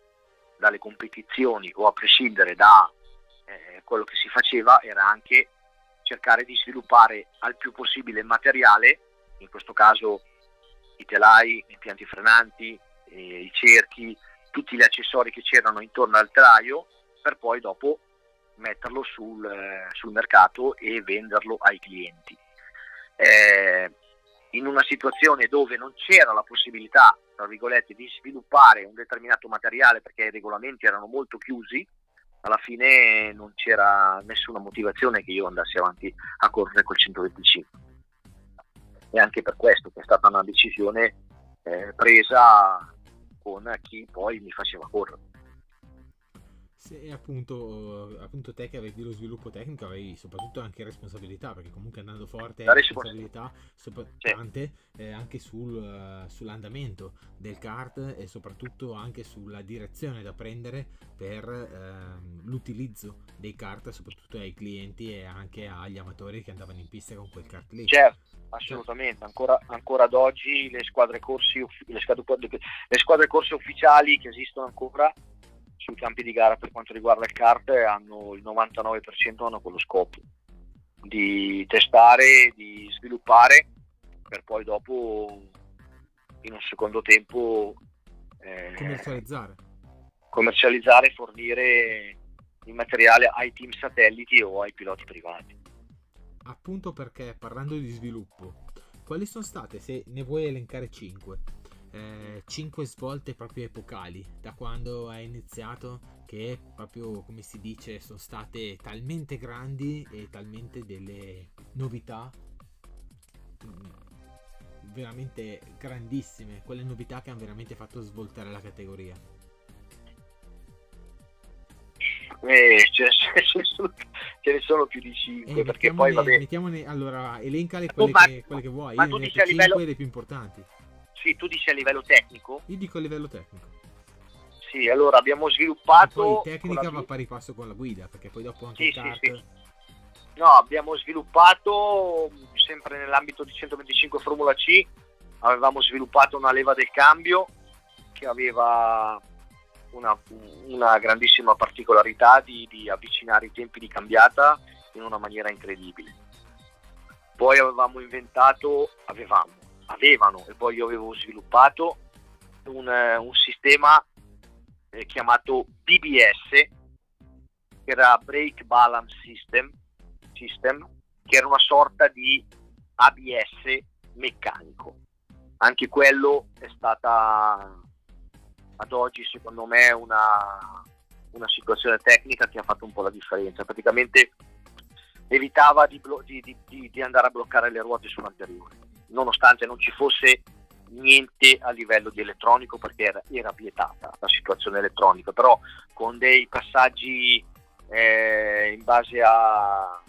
Speaker 2: dalle competizioni o a prescindere da eh, quello che si faceva, era anche cercare di sviluppare al più possibile il materiale, in questo caso i telai, impianti frenanti, i cerchi, tutti gli accessori che c'erano intorno al telaio, per poi dopo metterlo sul, eh, sul mercato e venderlo ai clienti. Eh, in una situazione dove non c'era la possibilità, tra virgolette, di sviluppare un determinato materiale perché i regolamenti erano molto chiusi, alla fine non c'era nessuna motivazione che io andassi avanti a correre col 125. E anche per questo che è stata una decisione eh, presa con chi poi mi faceva correre.
Speaker 1: Se appunto, appunto te che avevi lo sviluppo tecnico avevi soprattutto anche responsabilità, perché comunque andando forte hai responsabilità sopra- tante eh, anche sul, uh, sull'andamento del kart e soprattutto anche sulla direzione da prendere per uh, l'utilizzo dei kart, soprattutto ai clienti e anche agli amatori che andavano in pista con quel kart lì.
Speaker 2: Certo, assolutamente. Ancora, ancora ad oggi le squadre, corsi, le, squadre, le squadre corse ufficiali che esistono ancora sui campi di gara per quanto riguarda il kart hanno il 99% hanno quello scopo di testare, di sviluppare per poi dopo in un secondo tempo
Speaker 1: eh, commercializzare.
Speaker 2: commercializzare e fornire il materiale ai team satelliti o ai piloti privati.
Speaker 1: Appunto perché parlando di sviluppo quali sono state se ne vuoi elencare 5 eh, 5 svolte proprio epocali da quando è iniziato che proprio come si dice sono state talmente grandi e talmente delle novità mm, veramente grandissime quelle novità che hanno veramente fatto svoltare la categoria.
Speaker 2: Eh, ce, ne sono, ce, ne sono, più di 5 eh, perché poi vabbè.
Speaker 1: mettiamone allora elencale quelle, oh, ma, che, quelle che vuoi ma io ne metto 5 livello... le più importanti
Speaker 2: sì, tu dici a livello tecnico?
Speaker 1: Io dico a livello tecnico.
Speaker 2: Sì, allora abbiamo sviluppato...
Speaker 1: E poi tecnica va pari passo con la guida, perché poi dopo anche sì,
Speaker 2: sì, sì. No, abbiamo sviluppato, sempre nell'ambito di 125 Formula C, avevamo sviluppato una leva del cambio che aveva una, una grandissima particolarità di, di avvicinare i tempi di cambiata in una maniera incredibile. Poi avevamo inventato, avevamo, avevano e poi io avevo sviluppato un, eh, un sistema eh, chiamato BBS che era Brake Balance System, System che era una sorta di ABS meccanico. Anche quello è stata ad oggi secondo me una, una situazione tecnica che ha fatto un po' la differenza. Praticamente evitava di, di, di, di andare a bloccare le ruote sull'anteriore nonostante non ci fosse niente a livello di elettronico perché era, era vietata la situazione elettronica, però con dei passaggi eh, in base a,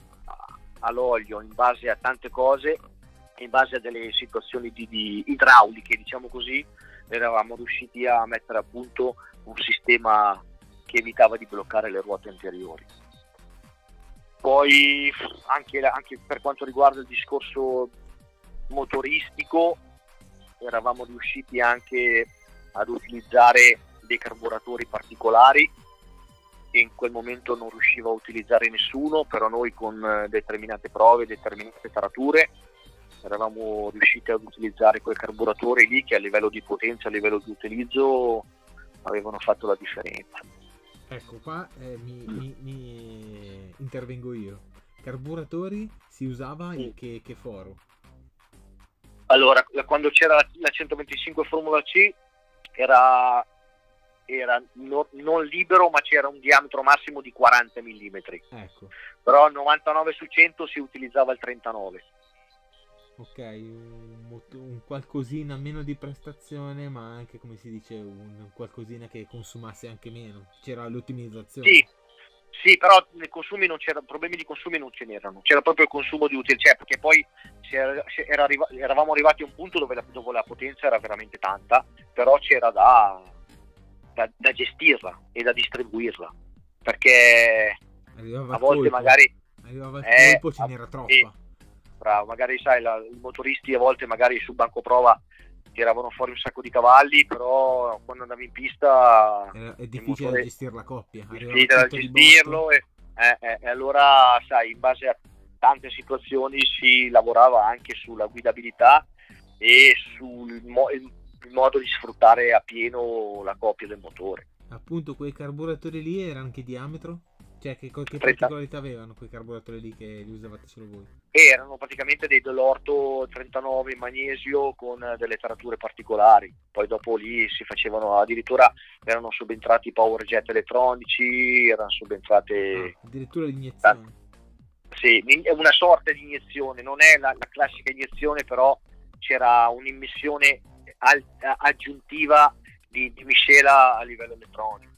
Speaker 2: all'olio, in base a tante cose, in base a delle situazioni di, di idrauliche, diciamo così, eravamo riusciti a mettere a punto un sistema che evitava di bloccare le ruote anteriori. Poi anche, anche per quanto riguarda il discorso motoristico eravamo riusciti anche ad utilizzare dei carburatori particolari che in quel momento non riusciva a utilizzare nessuno, però noi con eh, determinate prove, determinate tarature eravamo riusciti ad utilizzare quei carburatori lì che a livello di potenza, a livello di utilizzo avevano fatto la differenza.
Speaker 1: Ecco qua eh, mi, mi, mi, intervengo io. Carburatori si usava in che, che foro?
Speaker 2: Allora, quando c'era la 125 Formula C era, era no, non libero, ma c'era un diametro massimo di 40 mm. Ecco. Però 99 su 100 si utilizzava il 39.
Speaker 1: Ok, un, un, qualcosina meno di prestazione, ma anche come si dice, un qualcosina che consumasse anche meno. C'era l'ottimizzazione.
Speaker 2: Sì, sì, però problemi di consumi non ce n'erano, c'era proprio il consumo di utili, cioè perché poi era, era arriva, eravamo arrivati a un punto dove la, dove la, potenza era veramente tanta, però c'era da, da, da gestirla e da distribuirla, perché
Speaker 1: arrivava
Speaker 2: a volte
Speaker 1: colpo.
Speaker 2: magari...
Speaker 1: Arrivava il eh, colpo, ce n'era troppa. Sì,
Speaker 2: bravo, magari sai, la, i motoristi a volte magari sul banco prova tiravano fuori un sacco di cavalli, però quando andavi in pista
Speaker 1: è, è difficile da gestire la coppia.
Speaker 2: È difficile da gestirlo e, eh, eh, e, allora, sai, in base a tante situazioni si lavorava anche sulla guidabilità e sul mo- il modo di sfruttare a pieno la coppia del motore.
Speaker 1: Appunto, quei carburatori lì erano che diametro? Cioè, che, che particolarità avevano quei carburatori lì che li usavate solo voi?
Speaker 2: Erano praticamente dei Delorto 39 in magnesio con delle tarature particolari. Poi dopo lì si facevano addirittura erano subentrati power jet elettronici, erano subentrate.
Speaker 1: Ah, addirittura l'iniezione.
Speaker 2: Sì, è una sorta di iniezione, non è la, la classica iniezione, però c'era un'immissione al, aggiuntiva di, di miscela a livello elettronico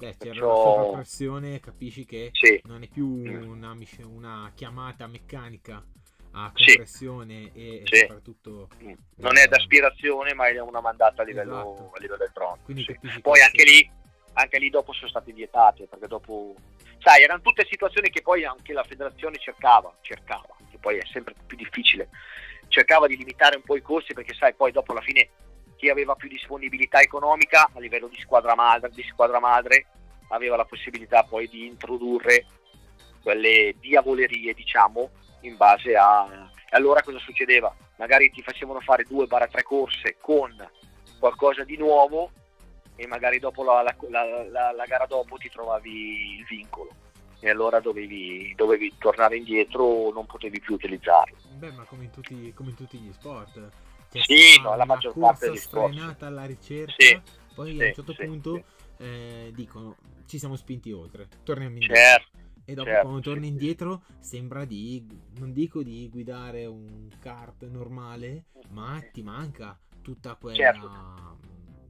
Speaker 1: Beh, c'era
Speaker 2: Perciò-
Speaker 1: la sovrapressione, capisci che
Speaker 2: Sì,
Speaker 1: non è più una, una chiamata meccanica a
Speaker 2: Sì.
Speaker 1: compressione e, e
Speaker 2: Sì.
Speaker 1: soprattutto...
Speaker 2: mm. non è d'aspirazione, ma è una mandata a livello,
Speaker 1: Esatto.
Speaker 2: a livello elettronico. Sì. Poi
Speaker 1: che
Speaker 2: anche lì, anche lì dopo sono state vietate, perché dopo, sai, erano tutte situazioni che poi anche la federazione cercava, cercava, che poi è sempre più difficile, cercava di limitare un po' i costi perché sai, poi dopo alla fine chi aveva più disponibilità economica a livello di squadra madre, di squadra madre aveva la possibilità poi di introdurre quelle diavolerie, diciamo, in base a... E allora cosa succedeva? Magari ti facevano fare due barra tre corse con qualcosa di nuovo e magari dopo la, la- la- la- gara dopo ti trovavi il vincolo e allora dovevi, dovevi tornare indietro o non potevi più utilizzarlo.
Speaker 1: Beh, ma come in tutti, come in tutti gli sport. C'è
Speaker 2: Sì, no, la maggior parte sport.
Speaker 1: sfrenata alla ricerca,
Speaker 2: Sì,
Speaker 1: poi
Speaker 2: sì,
Speaker 1: a un certo
Speaker 2: sì,
Speaker 1: punto eh, dicono ci siamo spinti oltre, torniamo indietro.
Speaker 2: Certo,
Speaker 1: E dopo
Speaker 2: certo,
Speaker 1: quando torni indietro sembra di, non dico di guidare un kart normale, ma ti manca tutta quella...
Speaker 2: Certo.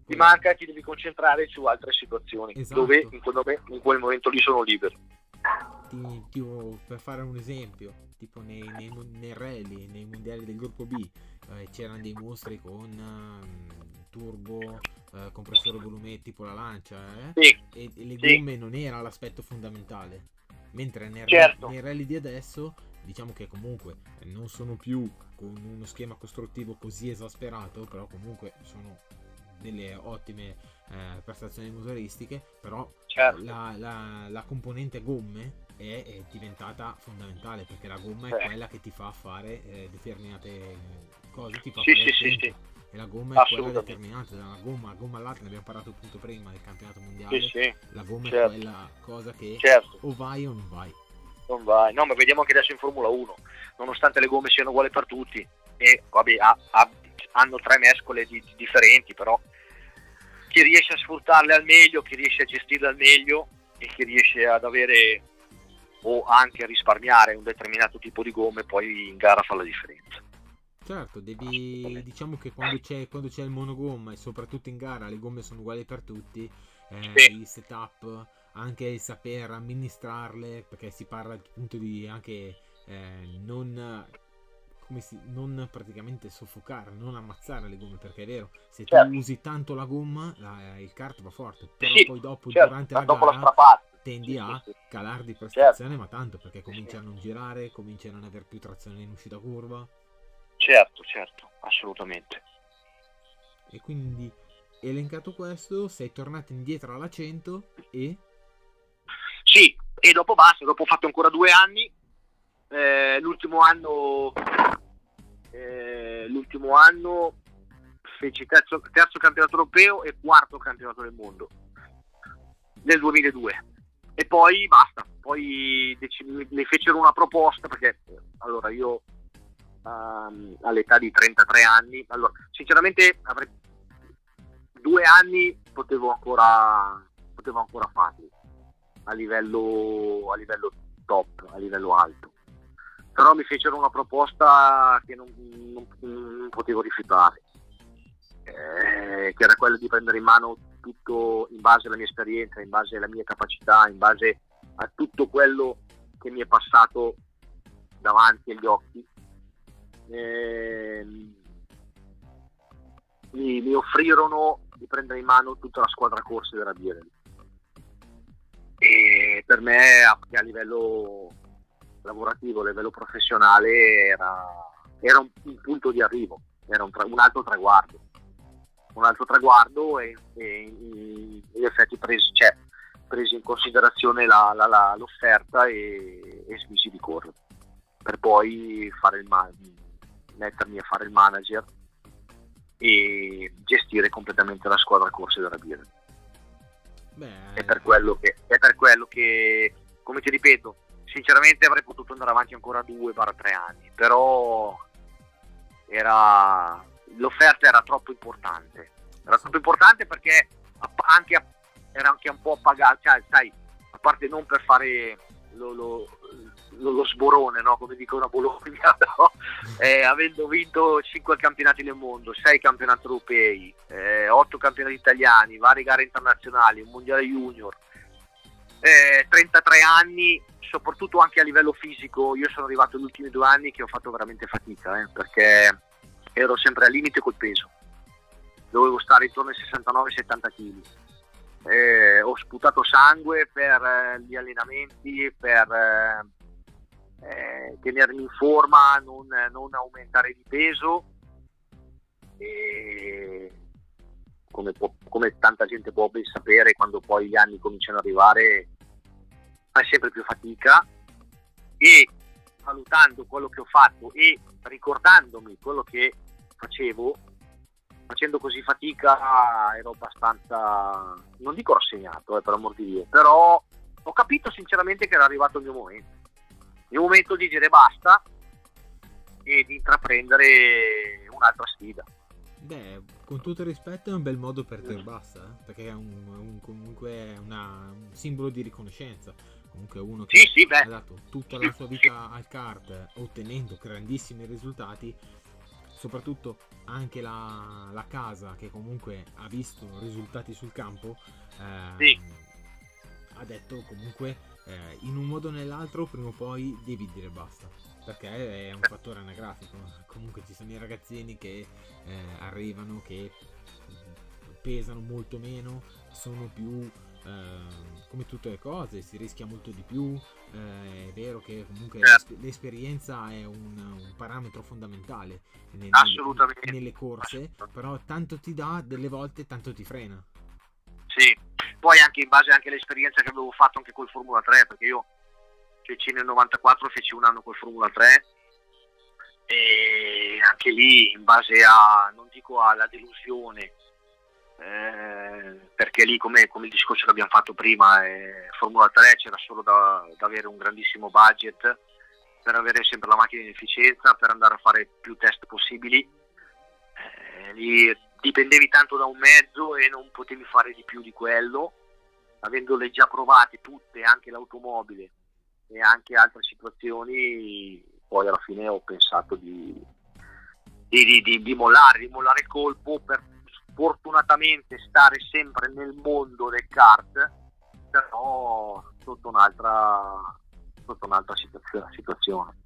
Speaker 2: ti manca e ti devi concentrare su altre situazioni
Speaker 1: Esatto.
Speaker 2: dove in quel, momen- in quel momento lì sono libero.
Speaker 1: ti- tipo, per fare un esempio, tipo nei, nei, nei rally, nei mondiali del gruppo B, eh, c'erano dei mostri con ehm, turbo, eh, compressore volume tipo la lancia, eh?
Speaker 2: Sì,
Speaker 1: e, e le
Speaker 2: Sì.
Speaker 1: gomme non era l'aspetto fondamentale. Mentre nei,
Speaker 2: Certo.
Speaker 1: nei rally di adesso, diciamo che comunque non sono più con uno schema costruttivo così esasperato, però comunque sono delle ottime eh, prestazioni motoristiche, però
Speaker 2: certo.
Speaker 1: la, la- la componente gomme è, è diventata fondamentale perché la gomma è
Speaker 2: Eh.
Speaker 1: quella che ti fa fare eh, determinate cose, ti fa
Speaker 2: Sì, sì, sì,
Speaker 1: tempo. E la gomma è quella determinante, una gomma a gomma all'altra, ne abbiamo parlato appunto prima del campionato mondiale,
Speaker 2: Sì, sì,
Speaker 1: la gomma è
Speaker 2: certo.
Speaker 1: quella cosa che
Speaker 2: certo.
Speaker 1: o vai o non vai.
Speaker 2: Non vai. No, ma vediamo anche adesso in Formula 1, nonostante le gomme siano uguali per tutti, e vabbè, ha- ha- hanno tre mescole di- di- differenti, però chi riesce a sfruttarle al meglio, chi riesce a gestirle al meglio e chi riesce ad avere o anche a risparmiare un determinato tipo di gomme, poi in gara fa la differenza.
Speaker 1: Certo, devi, diciamo che quando c'è, quando c'è il monogomma e soprattutto in gara le gomme sono uguali per tutti, eh,
Speaker 2: Sì.
Speaker 1: il setup, anche il saper amministrarle, perché si parla appunto di anche eh, non, come si, non praticamente soffocare, non ammazzare le gomme, perché è vero, se tu
Speaker 2: Certo.
Speaker 1: usi tanto la gomma, la- il kart va forte, però
Speaker 2: Sì,
Speaker 1: poi dopo
Speaker 2: Certo,
Speaker 1: durante la
Speaker 2: dopo la
Speaker 1: gara
Speaker 2: strappata.
Speaker 1: tendi a
Speaker 2: sì, sì.
Speaker 1: calar di prestazione, ma tanto, perché comincia a non girare, comincia a non avere più trazione in uscita curva.
Speaker 2: Certo, certo, assolutamente.
Speaker 1: E quindi, elencato questo, sei tornato indietro alla 100 e...
Speaker 2: Sì, e dopo basta, dopo ho fatto ancora due anni, eh, l'ultimo anno, eh, l'ultimo anno feci terzo, terzo campionato europeo e quarto campionato del mondo nel 2002 e poi basta, poi dec- mi fecero una proposta perché allora io ehm, all'età di 33 anni, allora sinceramente avrei due anni potevo ancora, potevo ancora farli a livello, a livello top, a livello alto. Però mi fecero una proposta che non, non- non potevo rifiutare, eh, che era quella di prendere in mano tutto in base alla mia esperienza, in base alla mia capacità, in base a tutto quello che mi è passato davanti agli occhi. Ehm, mi, mi offrirono di prendere in mano tutta la squadra corse della Birel e per me a, a livello lavorativo, a livello professionale era, era un, un punto di arrivo, era un, tra- un altro traguardo, un altro traguardo e, e in effetti presi, cioè, presi in considerazione la- la- la- l'offerta e, e smisi di correre per poi fare il ma- mettermi a fare il manager e gestire completamente la squadra corse della
Speaker 1: Beh,
Speaker 2: è per quello che, è per quello che come ti ripeto, sinceramente avrei potuto andare avanti ancora due, tre anni, però era, l'offerta era troppo importante. Era troppo importante perché anche era anche un po' appagata, cioè, sai, a parte non per fare lo, lo- lo- lo sborone, no? come dicono a Bologna, no? Eh, avendo vinto 5 campionati del mondo, 6 campionati europei, 8 campionati italiani, varie gare internazionali, un mondiale junior, eh, 33 anni, soprattutto anche a livello fisico, io sono arrivato negli ultimi due anni che ho fatto veramente fatica, eh, perché ero sempre al limite col peso. Dovevo stare intorno ai 69-70 kg. Eh, ho sputato sangue per eh, gli allenamenti, per eh, eh, tenermi in forma, non, non aumentare di peso. E come, può, come, tanta gente può ben sapere, quando poi gli anni cominciano ad arrivare, fai sempre più fatica e valutando quello che ho fatto e ricordandomi quello che facevo, facendo così fatica ero abbastanza, non dico rassegnato eh, per amor di Dio, però ho capito sinceramente che era arrivato il mio momento, il mio momento di dire basta e di intraprendere un'altra sfida.
Speaker 1: Beh, con tutto il rispetto è un bel modo per dire basta, eh? perché è un, un, comunque una, un simbolo di riconoscenza. Comunque uno che
Speaker 2: sì, sì,
Speaker 1: ha dato tutta la sua vita al kart ottenendo grandissimi risultati, soprattutto anche la, la casa che comunque ha visto risultati sul campo, eh, ha detto comunque eh, in un modo o nell'altro prima o poi devi dire basta perché è un fattore anagrafico. Comunque ci sono i ragazzini che eh, arrivano, che pesano molto meno, sono più eh, come tutte le cose, si rischia molto di più. Eh, è vero che comunque certo. l'esperienza è un, un parametro fondamentale nel, nelle corse, però tanto ti dà, delle volte tanto ti frena.
Speaker 2: Sì, poi anche in base anche all'esperienza che avevo fatto anche col Formula 3, perché io feci nel 94, feci un anno col Formula 3 e anche lì in base a, non dico alla delusione, eh, perché lì come, come, il discorso che abbiamo fatto prima, eh, Formula 3 c'era solo da, da, avere un grandissimo budget per avere sempre la macchina in efficienza, per andare a fare più test possibili. Eh, lì dipendevi tanto da un mezzo e non potevi fare di più di quello, avendole già provate tutte, anche l'automobile e anche altre situazioni, poi alla fine ho pensato di, di, di, di mollare, di mollare colpo per fortunatamente stare sempre nel mondo del kart, però sotto un'altra, sotto un'altra situazione.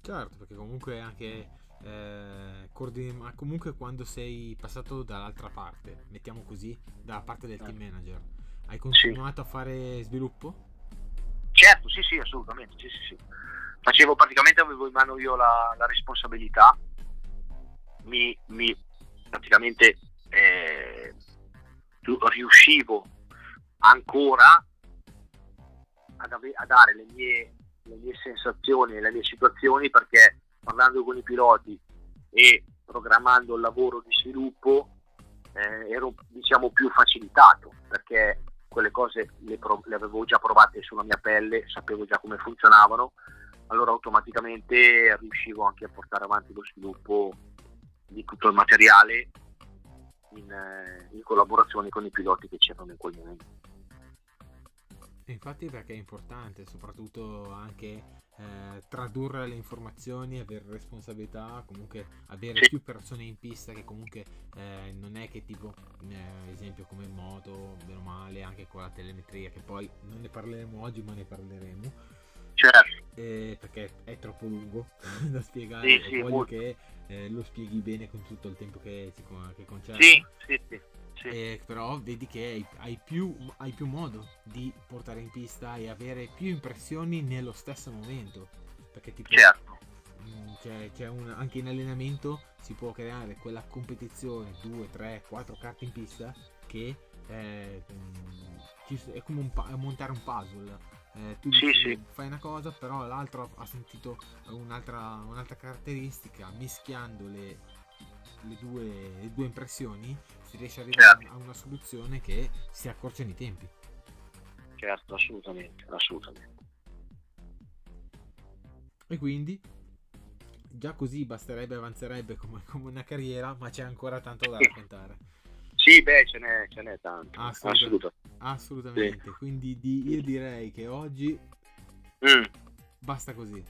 Speaker 1: Certo, perché comunque anche eh, coordin- comunque quando sei passato dall'altra parte, mettiamo così, dalla parte del team manager, hai continuato sì. a fare sviluppo?
Speaker 2: Certo, sì, sì, assolutamente. Sì, sì, sì. Facevo praticamente, avevo in mano io la, la responsabilità, mi, mi praticamente eh, riuscivo ancora ad ave- a dare le mie, le mie sensazioni e le mie situazioni perché parlando con i piloti e programmando il lavoro di sviluppo eh, ero diciamo più facilitato perché quelle cose le, pro- le, avevo già provate sulla mia pelle, sapevo già come funzionavano, allora automaticamente riuscivo anche a portare avanti lo sviluppo di tutto il materiale in, eh, in collaborazione con i piloti che c'erano in quel momento.
Speaker 1: Infatti perché è importante soprattutto anche eh, tradurre le informazioni, avere responsabilità, comunque avere più persone in pista che comunque eh, non è che tipo, eh, esempio come in moto, meno male, anche con la telemetria, che poi non ne parleremo oggi ma ne parleremo.
Speaker 2: Certo.
Speaker 1: Perché è troppo lungo da spiegare, sì, sì, voglio che eh, lo spieghi bene con tutto il tempo che, che concerne.
Speaker 2: Sì, sì, sì. Sì.
Speaker 1: Eh, però vedi che hai, hai, più, hai, più, modo di portare in pista e avere più impressioni nello stesso momento. Perché tipo,
Speaker 2: certo.
Speaker 1: Mm, c'è, c'è un, anche in allenamento si può creare quella competizione, 2, 3, 4 carte in pista che eh, è come un, montare un puzzle. Eh, tu sì, sì. fai una cosa, però l'altro ha sentito un'altra, un'altra caratteristica, mischiando le, le, due, le due impressioni si riesce a arrivare certo. a una soluzione che si accorciano i tempi.
Speaker 2: Certo, assolutamente, assolutamente.
Speaker 1: E quindi già così basterebbe, avanzerebbe come, come una carriera, ma c'è ancora tanto da raccontare.
Speaker 2: Sì, beh, ce n'è, ce n'è tanto.
Speaker 1: Assolutamente. Assolutamente. Sì. Quindi di, io direi che oggi mm. basta così.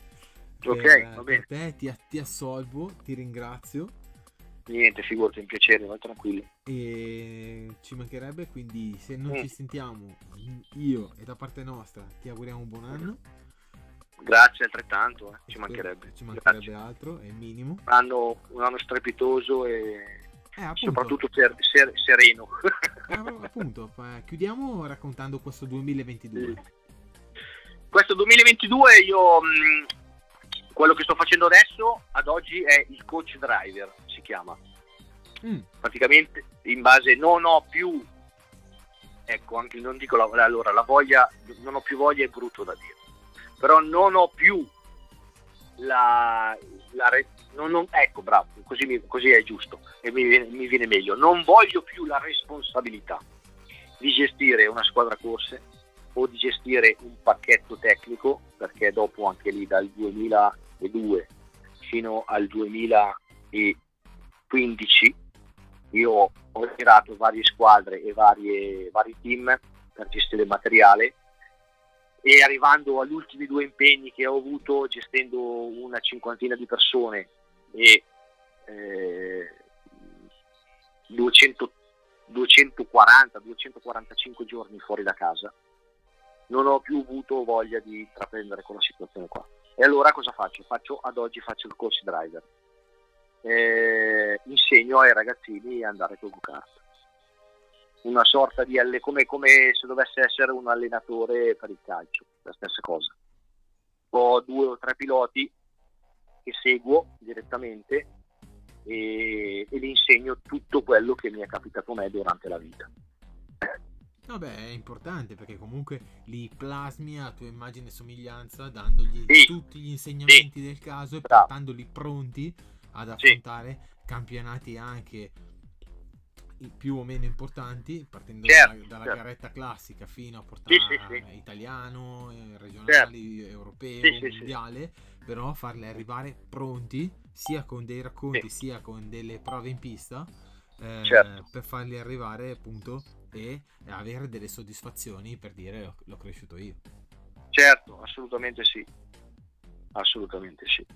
Speaker 2: Ok,
Speaker 1: per,
Speaker 2: va bene.
Speaker 1: Te ti, ti assolvo, ti ringrazio
Speaker 2: Niente, figurati, un piacere, vai tranquillo.
Speaker 1: e ci mancherebbe, quindi se non
Speaker 2: Mm.
Speaker 1: ci sentiamo, io e da parte nostra ti auguriamo un buon anno.
Speaker 2: Grazie altrettanto, eh, ci mancherebbe.
Speaker 1: Ci mancherebbe
Speaker 2: Grazie.
Speaker 1: altro, è minimo.
Speaker 2: Un anno, un anno strepitoso e
Speaker 1: Eh,
Speaker 2: soprattutto ser- ser- sereno.
Speaker 1: eh, appunto, chiudiamo raccontando questo 2022.
Speaker 2: Questo 2022 io quello che sto facendo adesso ad oggi è il coach driver, si chiama.
Speaker 1: Mm,
Speaker 2: Praticamente in base non ho più ecco, anche non dico la, allora la voglia, non ho più voglia è brutto da dire. Però non ho più la, la non- non- ecco, bravo, così, mi- così è giusto e mi mi viene meglio. Non voglio più la responsabilità di gestire una squadra corse o di gestire un pacchetto tecnico, perché dopo anche lì dal 2002 fino al 2015 io ho girato varie squadre e varie, vari team per gestire materiale e arrivando agli ultimi due impegni che ho avuto gestendo una cinquantina di persone e eh, 200 240-245 giorni fuori da casa, non ho più avuto voglia di intraprendere quella situazione qua. E allora cosa faccio? faccio ad oggi faccio il coach driver. Eh, insegno ai ragazzini a andare col go-kart. Una sorta di alle- come, come se dovesse essere un allenatore per il calcio, la stessa cosa. Ho due o tre piloti che seguo direttamente e, e gli insegno tutto quello che mi è capitato a me durante la vita.
Speaker 1: Vabbè, è importante perché comunque li plasmi a tua immagine e somiglianza, dandogli
Speaker 2: Sì.
Speaker 1: tutti gli insegnamenti del caso e portandoli pronti ad
Speaker 2: Sì.
Speaker 1: affrontare campionati anche più o meno importanti, partendo
Speaker 2: Certo,
Speaker 1: dalla, dalla
Speaker 2: certo.
Speaker 1: garetta classica fino a portare
Speaker 2: Sì, sì, sì.
Speaker 1: italiano, eh, regionali, europeo,
Speaker 2: Sì, sì, sì.
Speaker 1: mondiale, però farli arrivare pronti sia con dei racconti sia con delle prove in pista eh,
Speaker 2: Certo.
Speaker 1: per farli arrivare appunto e avere delle soddisfazioni per dire "L'ho- l'ho cresciuto io.
Speaker 2: Certo, assolutamente sì. Assolutamente sì.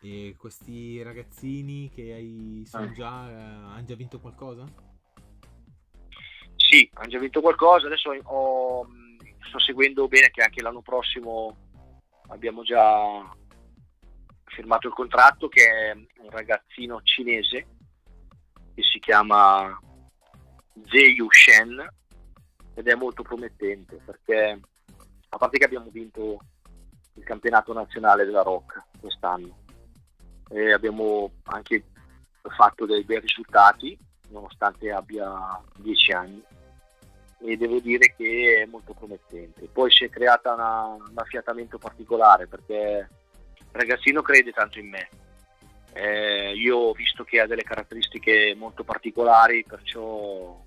Speaker 1: E questi ragazzini che hai sono
Speaker 2: Ah.
Speaker 1: già, eh, hanno già vinto qualcosa?
Speaker 2: Sì, hanno già vinto qualcosa, adesso ho- sto seguendo bene che anche l'anno prossimo abbiamo già firmato il contratto che è un ragazzino cinese che si chiama Zeyu Shen ed è molto promettente perché a parte che abbiamo vinto il campionato nazionale della Rock quest'anno e abbiamo anche fatto dei bei risultati nonostante abbia 10 anni e devo dire che è molto promettente. Poi si è creata una- un affiatamento particolare perché il ragazzino crede tanto in me. Eh, io ho visto che ha delle caratteristiche molto particolari, perciò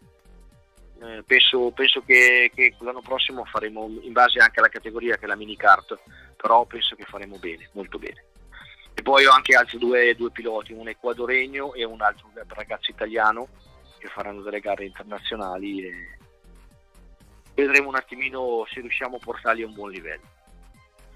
Speaker 2: eh, penso, penso che, che l'anno prossimo faremo, in base anche alla categoria che è la mini kart, però penso che faremo bene, molto bene. E poi ho anche altri due, due piloti, un equadoregno e un altro ragazzo italiano che faranno delle gare internazionali e vedremo un attimino se riusciamo a portarli a un buon livello.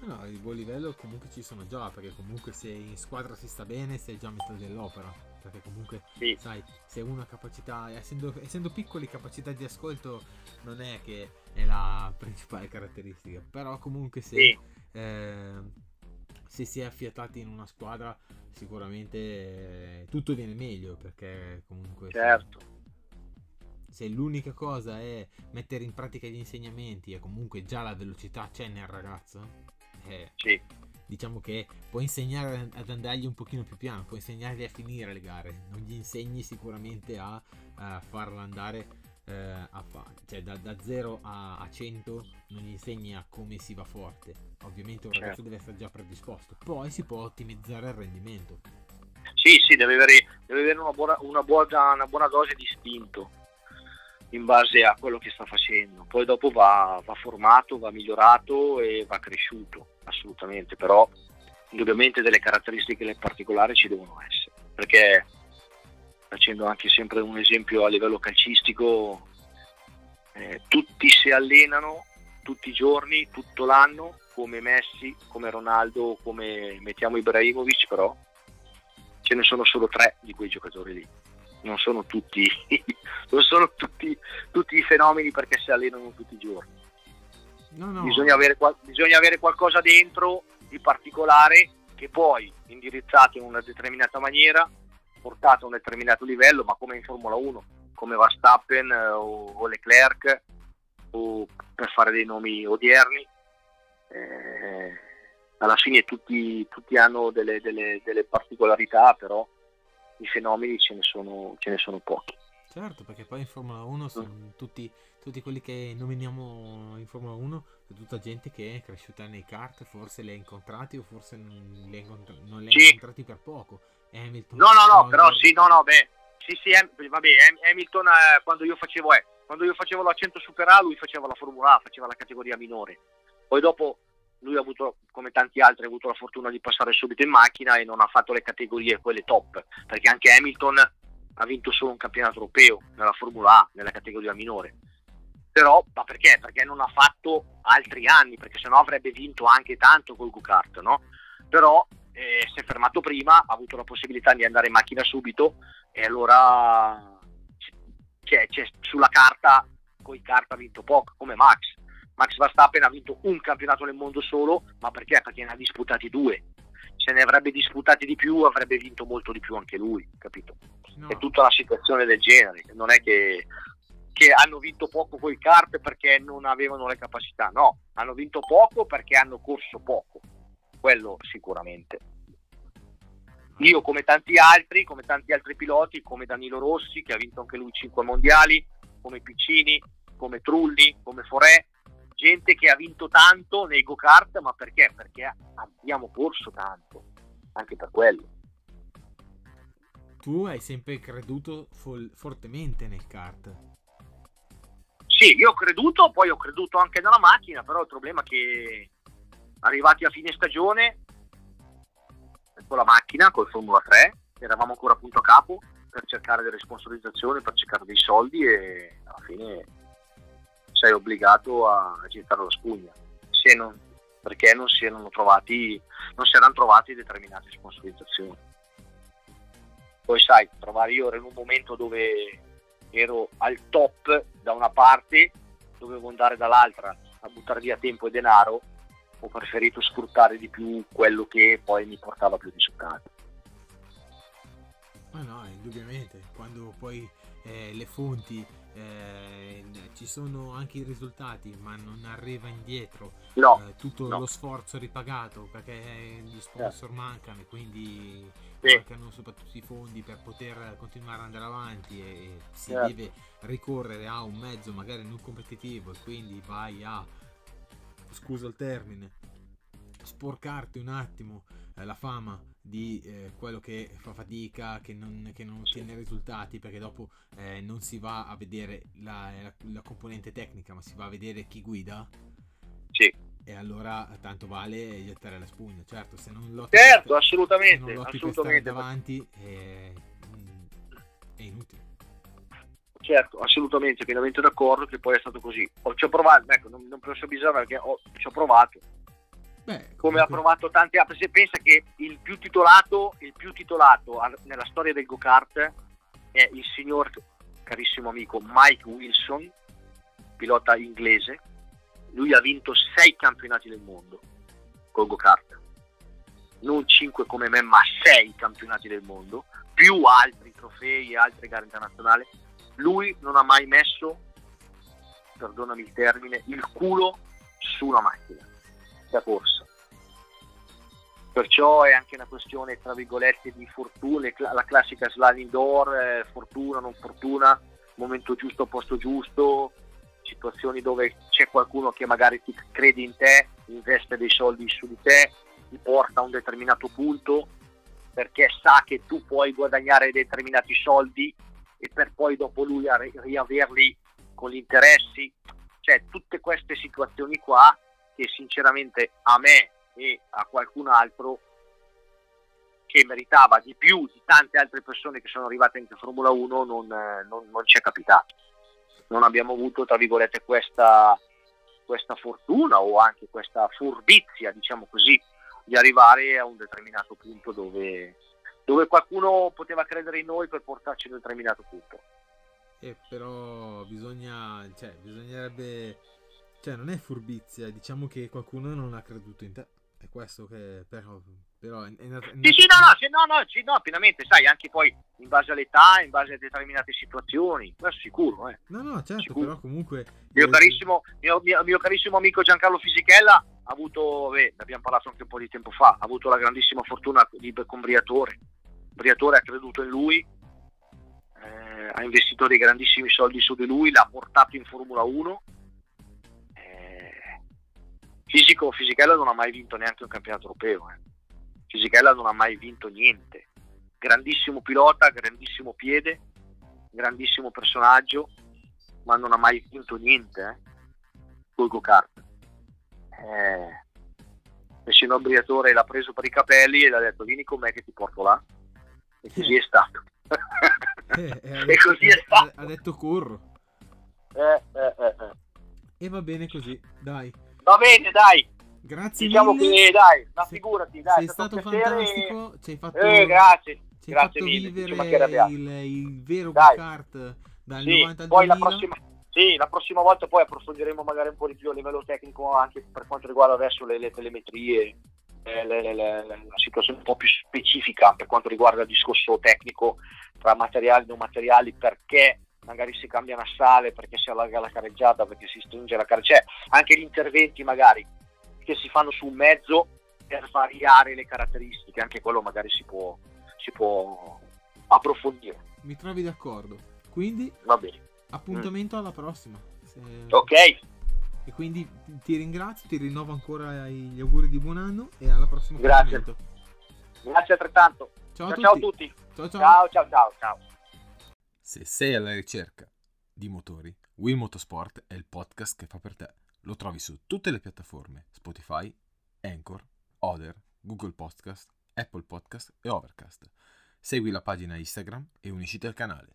Speaker 1: No, il buon livello comunque ci sono già, perché comunque se in squadra si sta bene sei già a metà dell'opera. Perché comunque,
Speaker 2: Sì.
Speaker 1: sai, se uno ha capacità, essendo, essendo piccoli, capacità di ascolto non è che è la principale caratteristica. Però comunque se,
Speaker 2: Sì.
Speaker 1: eh, se si è affiatati in una squadra sicuramente eh, tutto viene meglio, perché comunque... se-
Speaker 2: Certo,
Speaker 1: se l'unica cosa è mettere in pratica gli insegnamenti e comunque già la velocità c'è nel ragazzo, eh,
Speaker 2: sì,
Speaker 1: diciamo che puoi insegnare ad andargli un pochino più piano, puoi insegnargli a finire le gare, non gli insegni sicuramente a, a farla andare eh, a fa- cioè da, da 0 a, a 100 non gli insegni a come si va forte. Ovviamente un
Speaker 2: Certo.
Speaker 1: ragazzo deve essere già predisposto, poi si può ottimizzare il rendimento.
Speaker 2: sì, sì, deve avere, deve avere una, buona, una, buona, una buona dose di istinto in base a quello che sta facendo. Poi dopo va, va formato, va migliorato e va cresciuto, assolutamente, però indubbiamente delle caratteristiche particolari ci devono essere, perché facendo anche sempre un esempio a livello calcistico, eh, tutti si allenano tutti i giorni, tutto l'anno, come Messi, come Ronaldo, come mettiamo Ibrahimovic, però ce ne sono solo tre di quei giocatori lì. non sono tutti, non sono tutti, tutti i fenomeni perché si allenano tutti i giorni. No, no. Bisogna, avere, bisogna avere qualcosa dentro di particolare che poi indirizzato in una determinata maniera, portato a un determinato livello, ma come in Formula 1, come Verstappen eh, o, o Leclerc, o per fare dei nomi odierni, eh, alla fine tutti, tutti hanno delle, delle, delle, particolarità, però i fenomeni ce ne sono, ce ne sono pochi.
Speaker 1: Certo, perché poi in Formula 1 sono mm. tutti, tutti, quelli che nominiamo in Formula 1, è tutta gente che è cresciuta nei kart, forse li ha incontrati o forse non li ha incontrati, per poco.
Speaker 2: Hamilton, no, no, no, però sì, no, no, beh, sì, sì, vabbè, Hamilton eh, quando io facevo, eh, quando io facevo la 100 Super A, lui faceva la Formula A, faceva la categoria minore. Poi dopo lui ha avuto, come tanti altri, ha avuto la fortuna di passare subito in macchina e non ha fatto le categorie quelle top, perché anche Hamilton ha vinto solo un campionato europeo nella Formula A, nella categoria minore. Però, ma perché? Perché non ha fatto altri anni, perché sennò avrebbe vinto anche tanto col go-kart, no? Però eh, si è fermato prima, ha avuto la possibilità di andare in macchina subito e allora c'è, c'è sulla carta, con i kart ha vinto poco, come Max Max Verstappen ha vinto un campionato nel mondo solo, ma perché? Perché ne ha disputati due. Se ne avrebbe disputati di più, avrebbe vinto molto di più anche lui, capito? No. È tutta una situazione del genere, non è che, che hanno vinto poco con i kart perché non avevano le capacità, no, hanno vinto poco perché hanno corso poco, quello sicuramente. Io come tanti altri, come tanti altri piloti, come Danilo Rossi che ha vinto anche lui 5 mondiali, come Piccini, come Trulli, come Forè, gente che ha vinto tanto nei go-kart, ma perché? Perché abbiamo corso tanto, anche per quello.
Speaker 1: Tu hai sempre creduto fol- fortemente nel kart.
Speaker 2: Sì, io ho creduto, poi ho creduto anche nella macchina, però il problema è che arrivati a fine stagione con la macchina, col Formula 3, eravamo ancora a punto a capo per cercare delle sponsorizzazioni, per cercare dei soldi e alla fine sei obbligato a, gettare la spugna, non, perché non si erano trovati, non si erano trovati determinate sponsorizzazioni. Poi sai, trovare io ero in un momento dove ero al top da una parte, dovevo andare dall'altra a buttare via tempo e denaro, ho preferito sfruttare di più quello che poi mi portava più risultati.
Speaker 1: Ma no, indubbiamente, quando poi eh, le fonti eh, ci sono anche i risultati, ma non arriva indietro
Speaker 2: no,
Speaker 1: eh, tutto
Speaker 2: no.
Speaker 1: lo sforzo ripagato perché gli sponsor mancano e quindi mancano soprattutto i fondi per poter continuare ad andare avanti e si certo. deve ricorrere a un mezzo magari non competitivo e quindi vai a scusa il termine sporcarti un attimo eh, la fama di eh, quello che fa fatica, che non, che non ottiene risultati, perché dopo eh, non si va a vedere la, la, la, componente tecnica, ma si va a vedere chi guida.
Speaker 2: Sì.
Speaker 1: E allora tanto vale gettare la spugna, certo, se non
Speaker 2: lotti certo, per, assolutamente, se non lotti assolutamente.
Speaker 1: davanti è, è inutile.
Speaker 2: Certo, assolutamente, pienamente d'accordo che poi è stato così. Ho, ci ho provato, ecco, non, non posso bisogno perché ho, ci ho provato, Beh, come ha provato tanti altri. Se pensa che il più titolato, il più titolato nella storia del go-kart è il signor carissimo amico Mike Wilson, pilota inglese. Lui ha vinto sei campionati del mondo col go-kart. Non cinque come me, ma sei campionati del mondo, più altri trofei e altre gare internazionali. Lui non ha mai messo, perdonami il termine, il culo su una macchina da corsa. Perciò è anche una questione, tra virgolette, di fortuna, la classica sliding door, eh, fortuna, non fortuna, momento giusto, posto giusto, situazioni dove c'è qualcuno che magari ti crede in te, investe dei soldi su di te, ti porta a un determinato punto perché sa che tu puoi guadagnare determinati soldi e per poi dopo lui riaverli con gli interessi. Cioè tutte queste situazioni qua che sinceramente a me e a qualcun altro che meritava di più di tante altre persone che sono arrivate in Formula 1 non, non, non ci è capitato. Non abbiamo avuto, tra virgolette, questa, questa fortuna o anche questa furbizia, diciamo così, di arrivare a un determinato punto dove, dove qualcuno poteva credere in noi per portarci nel terminato punto.
Speaker 1: Eh, però bisogna, cioè, bisognerebbe, cioè, non è furbizia, diciamo che qualcuno non ha creduto in te. È questo che, però, però è, è, è
Speaker 2: sì, sì, no, no, sì, no, no, sì, no, pienamente, sai, anche poi in base all'età, in base a determinate situazioni, questo sicuro, eh.
Speaker 1: No, no, certo,
Speaker 2: Sicuro.
Speaker 1: però comunque...
Speaker 2: Mio
Speaker 1: eh,
Speaker 2: carissimo, mio, mio- mio carissimo amico Giancarlo Fisichella ha avuto, beh, ne abbiamo parlato anche un po' di tempo fa, ha avuto la grandissima fortuna di, con Briatore. Ha creduto in lui, eh, ha investito dei grandissimi soldi su di lui, l'ha portato in Formula 1. Eh, fisico, Fisichella non ha mai vinto neanche un campionato europeo. eh. Fisichella non ha mai vinto niente. Grandissimo pilota, grandissimo piede, grandissimo personaggio, ma non ha mai vinto niente eh, col go-kart. Eh, signor Briatore l'ha preso per i capelli e gli ha detto vieni con me che ti porto là. E così è stato.
Speaker 1: eh, eh,
Speaker 2: e
Speaker 1: detto-
Speaker 2: così è stato.
Speaker 1: Ha, detto corro.
Speaker 2: Eh, eh, eh, eh.
Speaker 1: E va bene così, dai.
Speaker 2: Va bene, dai.
Speaker 1: Grazie
Speaker 2: Diciamo
Speaker 1: mille.
Speaker 2: che dai, ma
Speaker 1: Sei-
Speaker 2: figurati, dai,
Speaker 1: sei
Speaker 2: stato,
Speaker 1: stato fantastico, ci hai fatto,
Speaker 2: Eh, grazie.
Speaker 1: ci hai fatto
Speaker 2: mille,
Speaker 1: vivere il, il vero go-kart dal
Speaker 2: Sì,
Speaker 1: 90 al
Speaker 2: poi la
Speaker 1: 2000.
Speaker 2: prossima, sì, la prossima volta poi approfondiremo magari un po' di più a livello tecnico anche per quanto riguarda adesso le, le telemetrie, eh, la situazione un po' più specifica per quanto riguarda il discorso tecnico tra materiali e non materiali, perché magari si cambia una sale, perché si allarga la careggiata, perché si stringe la careggiata, cioè anche gli interventi magari che si fanno su un mezzo per variare le caratteristiche, anche quello magari si può, si può approfondire.
Speaker 1: Mi trovi d'accordo. Quindi
Speaker 2: Va bene.
Speaker 1: appuntamento alla prossima. Se-
Speaker 2: Ok,
Speaker 1: E quindi ti ringrazio, ti rinnovo ancora gli auguri di buon anno e alla prossima
Speaker 2: Grazie. grazie altrettanto.
Speaker 1: Ciao, a
Speaker 2: ciao a
Speaker 1: tutti.
Speaker 2: tutti.
Speaker 1: Ciao ciao.
Speaker 2: Ciao ciao ciao ciao.
Speaker 1: Se sei alla ricerca di motori, Will Motorsport è il podcast che fa per te. Lo trovi su tutte le piattaforme Spotify, Anchor, Other, Google Podcast, Apple Podcast e Overcast. Segui la pagina Instagram e unisciti al canale.